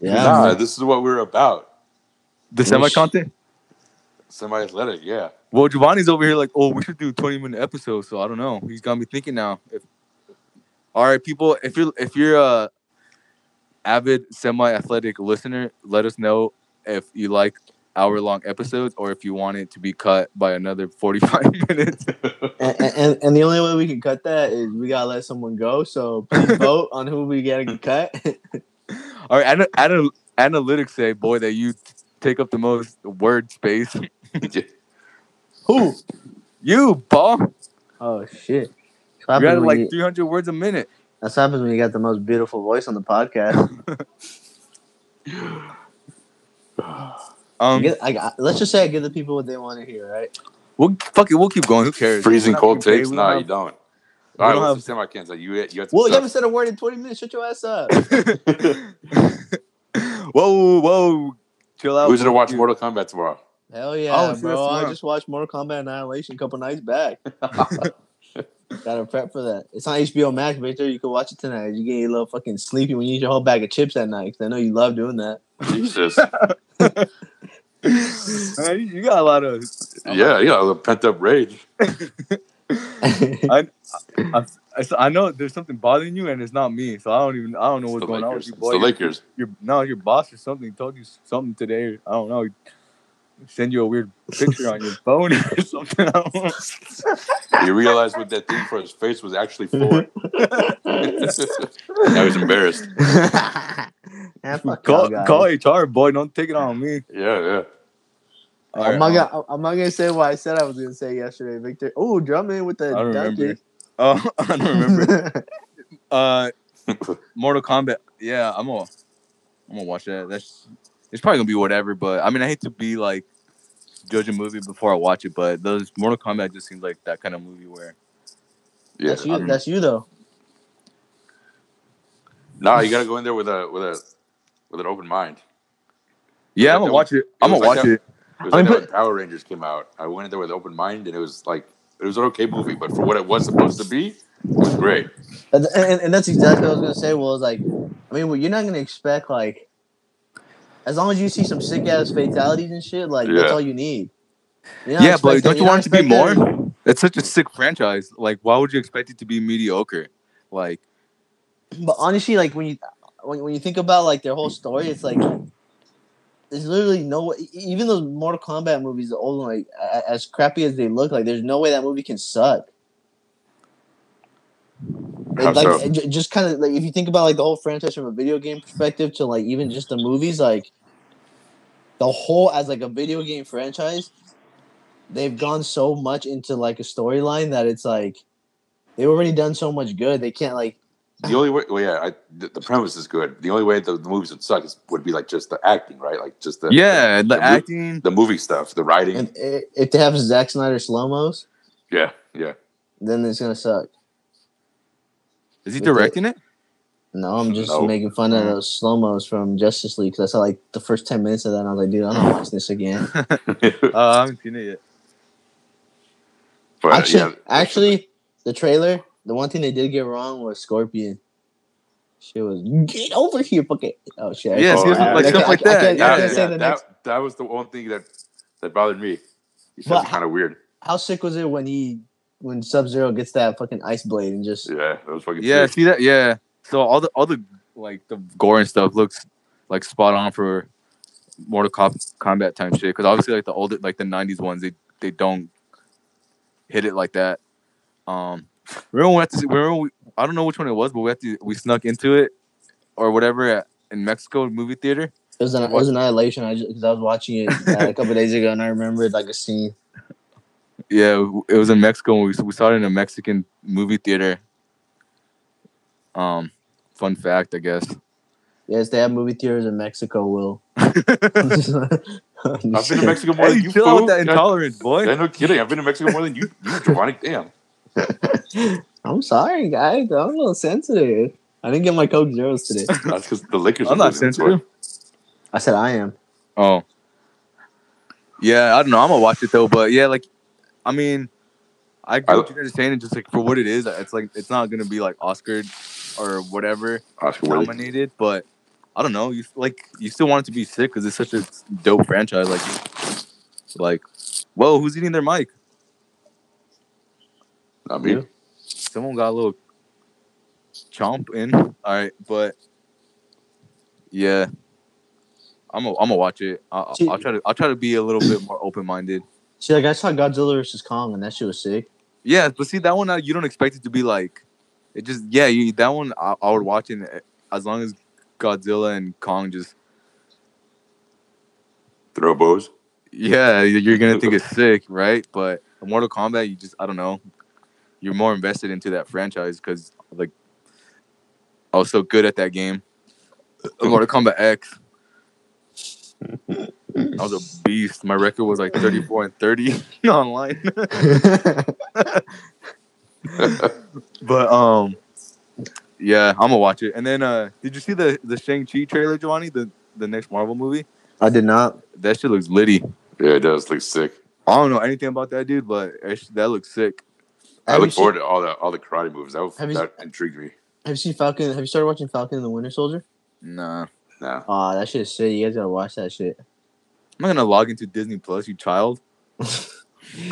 Yeah, nah, man. this is what we're about. The semi content? Semi athletic, yeah. Well, Giovanni's over here like, oh, we should do 20 minute episodes. So I don't know. He's got me thinking now. If all right, people, if you're if you're a avid semi athletic listener, let us know if you like hour long episodes or if you want it to be cut by another 45 minutes. and, and, and the only way we can cut that is we gotta let someone go. So please vote on who we gotta cut. All right, ana- ana- analytics say, boy, that you t- take up the most word space. who? you, Paul. Oh shit! That's what You happens got like you- 300 words a minute. that's what happens when you got the most beautiful voice on the podcast. Um, Get- I, I- let's just say I give the people what they want to hear, right? we'll fuck it. We'll keep going. Who cares? Freezing cold have to pay, takes? we No, you don't. we All right, don't what's have- the semi cans? You, you got some Well, you haven't said a word in twenty minutes. Shut your ass up. whoa, whoa, chill out. Who's gonna watch You- Mortal Kombat tomorrow? Hell yeah, Oh, bro! I just watched Mortal Kombat Annihilation a couple nights back. Gotta prep for that. It's on HBO Max, Victor. You can watch it tonight. You get a little fucking sleepy when you eat your whole bag of chips at night because I know you love doing that. Jesus. Man, you- you got a lot of. yeah, yeah, the pent up rage. I, I, I know there's something bothering you, and it's not me. So I don't even. I don't know what's the going on Lakers. with you, It's the Lakers. Your no, your boss or something told you something today. I don't know. Send you a weird picture on your phone or something. I don't. You realize what that thing for his face was actually for. now he's embarrassed. Call, y'all call. HR, boy. Don't take it on me. Yeah, yeah. All I'm right, not gonna. I'm not gonna say what I said I was gonna say yesterday, Victor. Oh, drumming with the. I don't remember. Oh, I don't remember. uh, Mortal Kombat. Yeah, I'm gonna, I'm gonna watch that. That's it's probably gonna be whatever. But I mean, I hate to be like judge a movie before I watch it, but those Mortal Kombat just seems like that kind of movie where Yeah. that's you. I mean, That's you though. nah, you gotta go in there with a with a with an open mind. yeah, I'm gonna watch it. it I'm gonna like watch that- it. It was I like mean, when Power Rangers came out. I went in there with an open mind, and it was like it was an okay movie, but for what it was supposed to be, it was great. And, and, and that's exactly what I was gonna say. Was like, I mean, well, you're not gonna expect like, as long as you see some sick ass fatalities and shit, like that's all you need. You're Yeah, but don't you want it to be more? It's such a sick franchise. Like, why would you expect it to be mediocre? Like, But honestly, like when you when, when you think about like their whole story, it's like there's literally no way. Even those Mortal Kombat movies, the old one, like as crappy as they look, like there's no way that movie can suck. How like so? it ju- just kind of like if you think about like the whole franchise from a video game perspective to like even just the movies, like the whole as like a video game franchise, they've gone so much into like a storyline that it's like they've already done so much good. They can't like The only way, well, yeah, I, the, the premise is good. The only way the, the movies would suck is, would be like just the acting, right? Like just the yeah, the the mo- acting. the movie stuff, the writing. and if they have Zack Snyder slow mos, yeah, yeah. then it's gonna suck. Is he directing it? No, I'm just Nope. making fun of those slow mos from Justice League because I saw like the first ten minutes of that, and I was like, dude, I'm not watching this again. Uh, I haven't seen it yet. but actually, yeah, actually, the trailer, the one thing they did get wrong was Scorpion. She was get over here, fucking. Oh shit! I Yeah, can't- see, it's I- like I stuff can't- like I that. Yeah, yeah, that, next. that was the one thing that that bothered me. He said it's kind of weird. How sick was it when he when Sub Zero gets that fucking ice blade and just Yeah, that was fucking. Yeah, sick. see that? Yeah. So all the all the like the gore and stuff looks like spot on for Mortal Com- Kombat time shit. Because obviously, like the older, like the '90s ones, they they don't hit it like that. Um, remember when we had to? see- Remember we, I don't know which one it was, but we had to we snuck into it or whatever at, in Mexico movie theater. it was an it was annihilation. I just because I was watching it uh, a couple days ago and I remembered like a scene. Yeah, it was in Mexico. We we saw it in a Mexican movie theater. Um, fun fact, I guess. Yes, they have movie theaters in Mexico. Will. I've been to Mexico more Hey, than you. chill out with that Yeah, intolerance, boy. yeah, no kidding. I've been to Mexico more than you, you Giovanni. Damn. I'm sorry, guys. I'm a little sensitive. I didn't get my Coke Zeros today. That's because the liquor's. I'm not losing, that's sensitive. I said I am. Oh. Yeah, I don't know. I'm gonna watch it though, but yeah, like, I mean, I get I- what you guys are saying, and just like for what it is, it's like it's not gonna be like Oscar or whatever Oscar worthy. nominated, but I don't know. You like you still want it to be sick because it's such a dope franchise. Like, like, whoa, who's eating their mic? Not me. Yeah. Someone got a little chomp in. All right, but yeah, I'm gonna I'm gonna watch it. I'll, I'll try to I'll try to be a little bit more open minded. See, like I saw Godzilla versus Kong, and that shit was sick. Yeah, but see that one uh, you don't expect it to be like it just yeah you, that one I, I would watch it uh, as long as Godzilla and Kong just Throw bows. yeah you're gonna think it's sick right but Mortal Kombat you just I don't know you're more invested into that franchise because like I was so good at that game Mortal Kombat X I was a beast my record was like 34 and 30 online But um, yeah, I'm gonna watch it. And then, uh, did you see the the Shang Chi trailer, Giovanni? The the next Marvel movie? I did not. That shit looks litty. Yeah, it does. Looks sick. I don't know anything about that dude, but that looks sick. I look forward Seen, to all the all the karate moves. That, Have you- that intrigued me. have you seen Falcon? Have you started watching Falcon and the Winter Soldier? Nah, Nah. Ah, that shit is sick. You guys gotta watch that shit. I'm not gonna log into Disney Plus, you child. okay,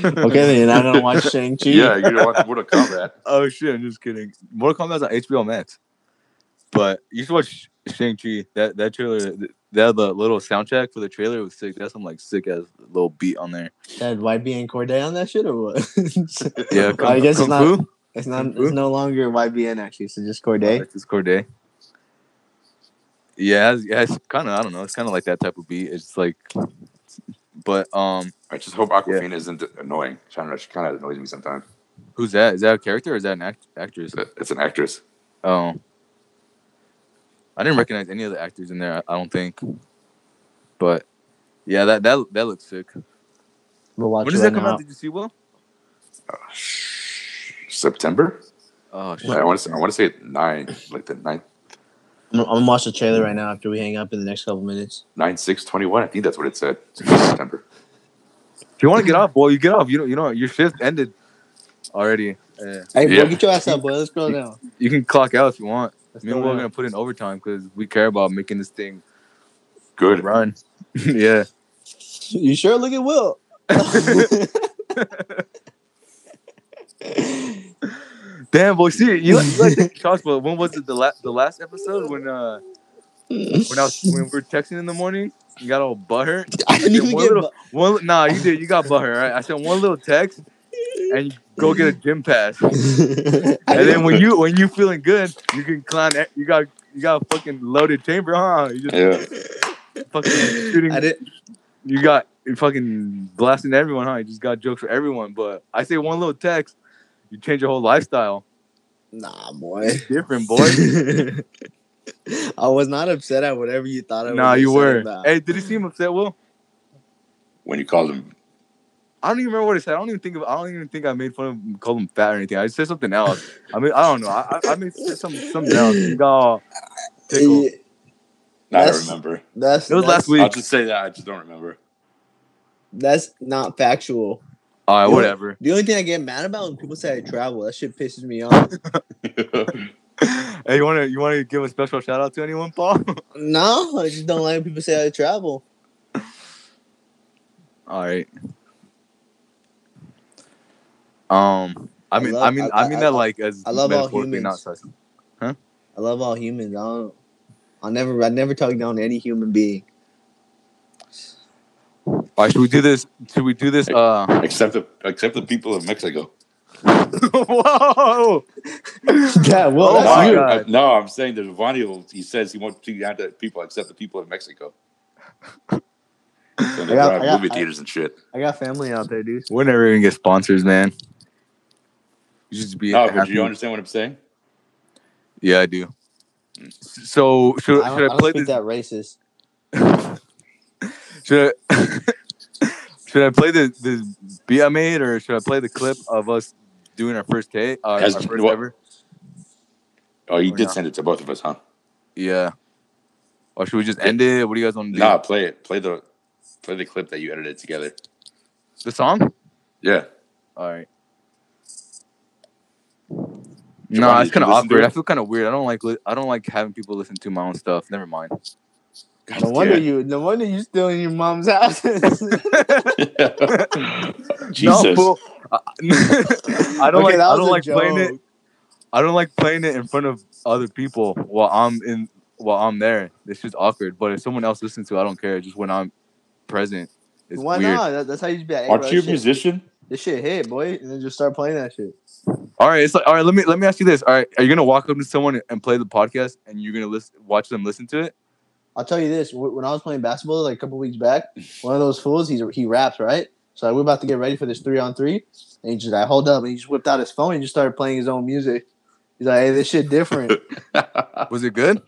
then you're not gonna watch Shang Chi. Yeah, you know what? Mortal Kombat. Oh shit, I'm just kidding. Mortal Kombat's on HBO Max, but you should watch Shang Chi. That that trailer, that the little soundtrack for the trailer was sick. That's some like sick ass little beat on there. That YBN Cordae on that shit or what? Yeah, Well, I guess it's Kung not. Fu? It's not. Kung Fu? It's no longer YBN actually. So just Oh, it's just Corday. Yeah, yeah, it's kind of I don't know. It's kind of like that type of beat. It's like, but um, I just hope Awkwafina isn't annoying. She, I don't she kind of annoys me sometimes. who's that? Is that a character or is that an act- actress? It's an actress. Oh, I didn't recognize any of the actors in there. I, I don't think. But yeah, that that that looks sick. We'll watch when it does right that come now. out? Did you see? Will? September. Oh shit. I want to say I want to say nine, like the nine I'm, I'm gonna watch the trailer right now after we hang up in the next couple minutes. nine six twenty one. I think that's what it said. September. If you want to get off, boy, you get off. You know, you know, your shift ended already. Uh, Hey, Yeah. get your ass up, boy. Let's go down. you can clock out if you want. Let's Me and go Will are gonna put in overtime because we care about making this thing Good. run. yeah. You sure? Look at Will. Damn, boy. See, you like, you like taking shots, but when was it the last the last episode when uh when I was when we were texting in the morning? You got all butthurt. I didn't even one get. little- One nah, you did. You got butthurt, right? I sent one little text, and you go get a gym pass. And then when you when you feeling good, you can climb. You got you got a fucking loaded chamber, huh? You just Yeah. fucking shooting. I didn't. You got you fucking blasting everyone, huh? You just got jokes for everyone. But I say one little text, you change your whole lifestyle. Nah, boy. Different, boy. I was not upset at whatever you thought I was. nah, you were. about. Hey, did he seem upset? Will When you called him, I don't even remember what he said. I don't even think of. I don't even think I made fun of him, called him fat or anything. I just said something else. I mean, I don't know. I I, I made some something else. He got all tickled. Yeah, nah, I That's- remember. That's It was that's- last week. I'll just say that. I just don't remember. That's not factual. All right, You know- whatever. The only thing I get mad about when people say I travel, that shit pisses me off. hey, you wanna you wanna give a special shout out to anyone, Paul? no, I just don't like people say I travel. All right. Um, I I mean, love- I mean, I- I, mean I- that like as I love all metaphorically, not humans. such. I love all humans. I don't. I'll never. I never talk down to any human being. All right, should we do this? Should we do this? Uh, except the except the people of Mexico. whoa! Yeah, well, Oh that's my. God. I- no, I'm saying that Vanio, he says he wants to get the people except the people of Mexico. So they I got- I got- movie theaters and shit. I got family out there, dude. We're never gonna get sponsors, man. You just be No, but happy. you understand what I'm saying? Yeah, I do. So should, I should I I don't play speak this? that racist. should I should I play the the beat I made, or should I play the clip of us doing our first take, uh, our first what- ever? Oh, you Or did not? send it to both of us, huh? Yeah. Or should we just end it? What do you guys want to do? Nah, play it. Play the play the clip that you edited together. The song? Yeah. All right. No, it's kind of awkward. I feel kind of weird. I don't like li- I don't like having people listen to my own stuff. Never mind. God No wonder damn. you. No wonder you still in your mom's house. Jesus. No. I, I don't Okay, like. I don't a like playing it. I don't like playing it in front of other people while I'm in while I'm there. It's just awkward. But if someone else listens to, it, I don't care. Just when I'm present, it's Why weird. not? That's how you just be like, hey, Aren't bro, you a this shit, musician? this shit hit, boy, and then just start playing that shit. All right, it's like all right. Let me let me ask you this. All right, are you gonna walk up to someone and play the podcast, and you're gonna listen, watch them listen to it? I'll tell you this: when I was playing basketball like a couple weeks back, one of those fools, he's he raps right. So we're about to get ready for this three on three, and he just I hold up and he just whipped out his phone and just started playing his own music. He's like, "Hey, this shit different." Was it good?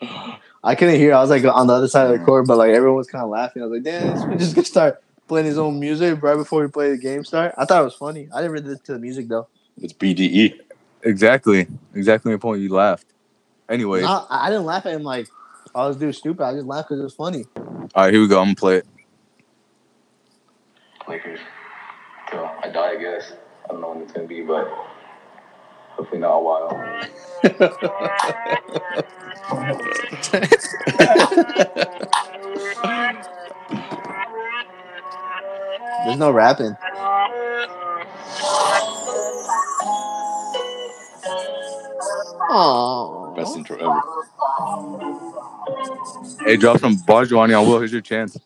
I couldn't hear. I was like on the other side of the court, but like everyone was kind of laughing. I was like, "Damn, this man just gonna start playing his own music right before we play the game start." I thought it was funny. I didn't really listen to the music though. it's E. BDE. Exactly, exactly my point. You laughed. Anyway, No, I, I didn't laugh at him like, "Oh, this dude's stupid." I just laughed because it was funny. all right, here we go. I'm gonna play it. Lakers. Till I die, I guess. I don't know when it's gonna be, but hopefully not a while. There's no rapping. Oh, Best intro ever. Hey, drop some bars, Giovanni. I will. Here's your chance.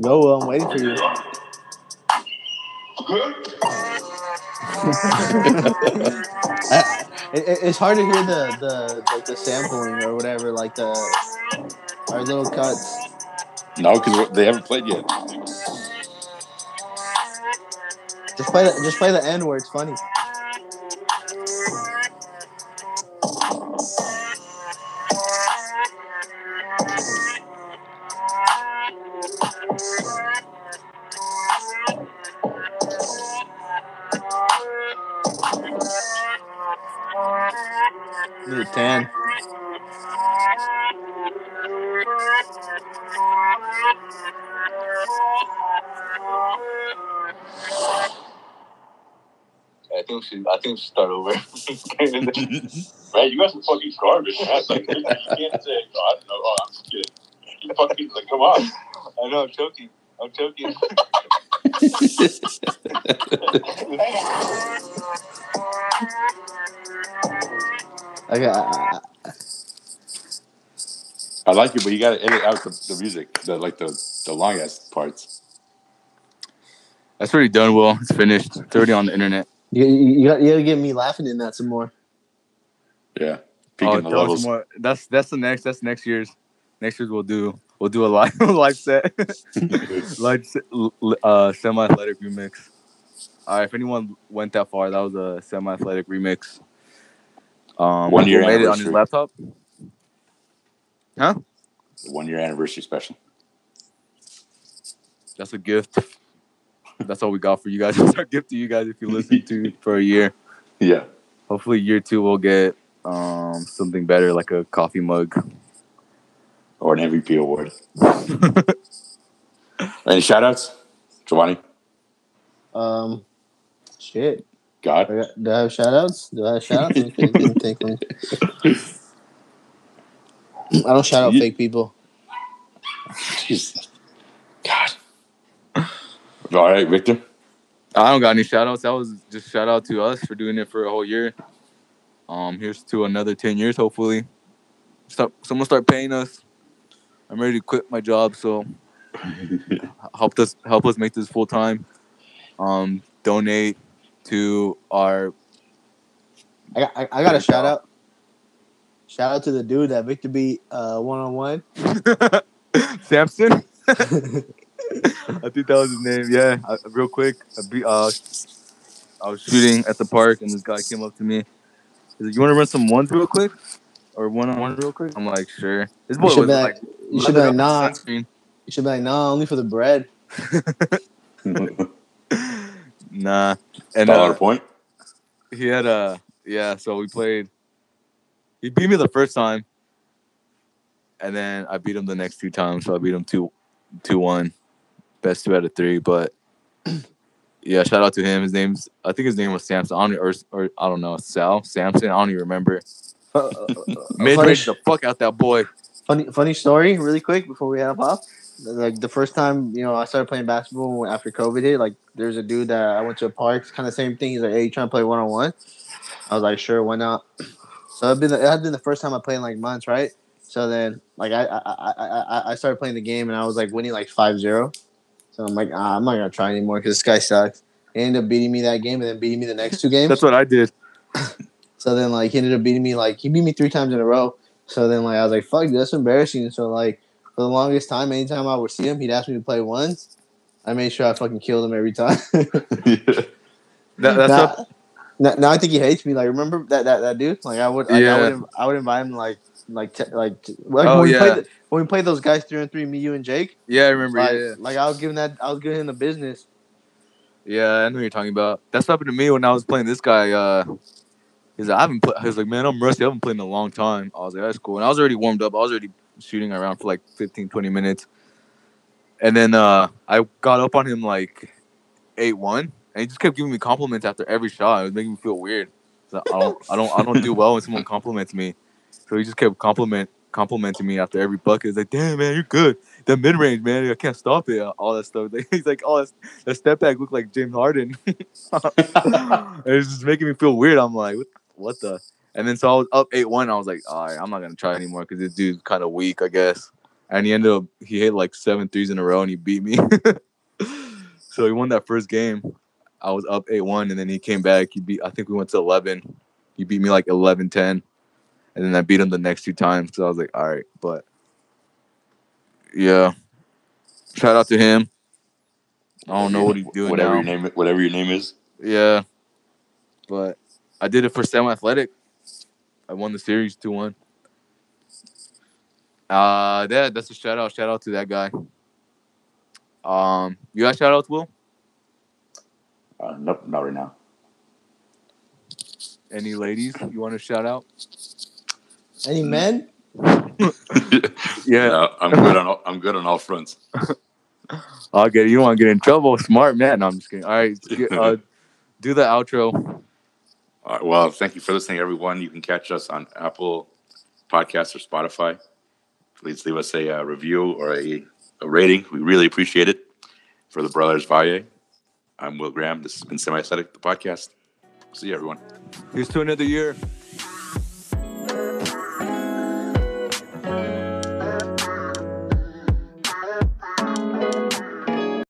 Go, Will. I'm waiting for you. I- it, it- it's hard to hear the the like the sampling or whatever, like the our little cuts. No, because they haven't played yet. Just play the just play the end where it's funny. Need a ten. Think she. I think she start over. Man, you guys are fucking garbage, man. Like, you can't say, oh, I don't know, oh, I'm just kidding. You fucking, like, come on. I know. I'm choking. I'm choking. Okay, I, I, I like it, but you got to edit out the, the music, the like the the long ass parts. That's already done. Will it's finished. It's already on the internet. You, you, you, got, you gotta get me laughing in that some more. Yeah, Oh, the throw some more- That's that's the next. That's next year's. Next year's we'll do. We'll do a live live set. live se- l- l- uh semi athletic remix. All right. If anyone went that far, that was a semi athletic remix. Um, One year made it on his laptop. Huh? One year anniversary special. That's a gift. That's all we got for you guys. That's our gift to you guys if you listen to for a year. Yeah. Hopefully, year two we'll get um something better, like a coffee mug. Or an MVP award. Any shout outs? Giovanni? Um, shit. God? I got, do I have shout outs? Do I have shout outs? Let think, let think, I don't shout out You- fake people. Jesus. God. All right, Victor. I don't got any shout outs. That was just shout out to us for doing it for a whole year. Um, here's to another ten years, hopefully. Start someone start paying us. I'm ready to quit my job, so help us help us make this full time. Um, donate to our I got, I, I got a shout out. Shout out to the dude that Victor beat uh one on one. Samson. I think that was his name. Yeah, I, real quick. I, be, uh, I was shooting at the park, and this guy came up to me. He's like, "You want to run some ones real quick, or one on one real quick?" I'm like, "Sure." This boy You should was be like, like, you should be like, leathered nah. sunscreen. You should be like, nah, only for the bread. Nah, and Dollar uh, point. he had a yeah. So we played. He beat me the first time, and then I beat him the next two times. So I beat him two, two one, best two out of three. But yeah, shout out to him. His name's I think his name was Samson. I don't or, or I don't know Sal Samson. I don't even remember. Uh, uh, uh, Mid range the fuck out that boy. funny, funny story, really quick before we head off. Like the first time, you know, I started playing basketball after COVID hit. Like, there's a dude that I went to a park, kind of same thing. He's like, "Hey, you trying to play one on one?" I was like, "Sure, why not?" So it'd been it had been the first time I played in like months, right? So then, like, I I, I, I, I started playing the game and I was like winning like 5-0. So I'm like, ah, I'm not gonna try anymore because this guy sucks. He ended up beating me that game and then beating me the next two games. That's what I did. So then like he ended up beating me like he beat me three times in a row. So then like I was like, fuck, that's embarrassing. So like for the longest time, anytime I would see him, he'd ask me to play once. I made sure I fucking killed him every time. That, that's now, up, now, now I think he hates me. Like remember that that, that dude? Like I would like, Yeah. I would I would invite him like like te- like like Oh, yeah. played the, when we played those guys three and three, me, you, and Jake. yeah, I remember. Like, yeah, like I was giving that I was giving him the business. Yeah, I know what you're talking about. That's happened to me when I was playing this guy. Uh, he's like, I haven't played. He's like, man, I'm rusty. I haven't played in a long time. I was like, that's cool. And I was already warmed up. I was already shooting around for like 15, 20 minutes. And then uh, I got up on him like eight one, and he just kept giving me compliments after every shot. It was making me feel weird. So I don't, I don't, I don't do well when someone compliments me. So he just kept compliment complimenting me after every bucket. He's like, damn man, you're good. The mid range, man, I can't stop it. Uh, all that stuff. He's like, oh, that step back looked like James Harden. it was just making me feel weird. I'm like, what, what the? And then so I was up eight one. I was like, all right, I'm not gonna try anymore because this dude's kind of weak, I guess. And he ended up he hit like seven threes in a row and he beat me. so he won that first game. I was up eight one, and then he came back. He beat. I think we went to eleven. He beat me like 11-10. And then I beat him the next two times. So I was like, all right, but yeah. Shout out to him. I don't know what he's doing whatever now. your name, whatever your name is. Yeah. But I did it for Semi Athletic. I won the series 2 1. Uh that that's a shout out. Shout out to that guy. Um you got shout outs, Will? Uh, nope, not right now. Any ladies you want to shout out? Any men? Yeah. No, I'm good on all, I'm good on all fronts. I'll get you don't want to get in trouble. Smart man. No, I'm just kidding. All right. uh, do the outro. All right, well, thank you for listening, everyone. You can catch us on Apple Podcasts or Spotify. Please leave us a uh, review or a, a rating. We really appreciate it. For the Brothers Valle, I'm Will Graham. This has been Semi Athletic, the podcast. See you, everyone. Here's to another year.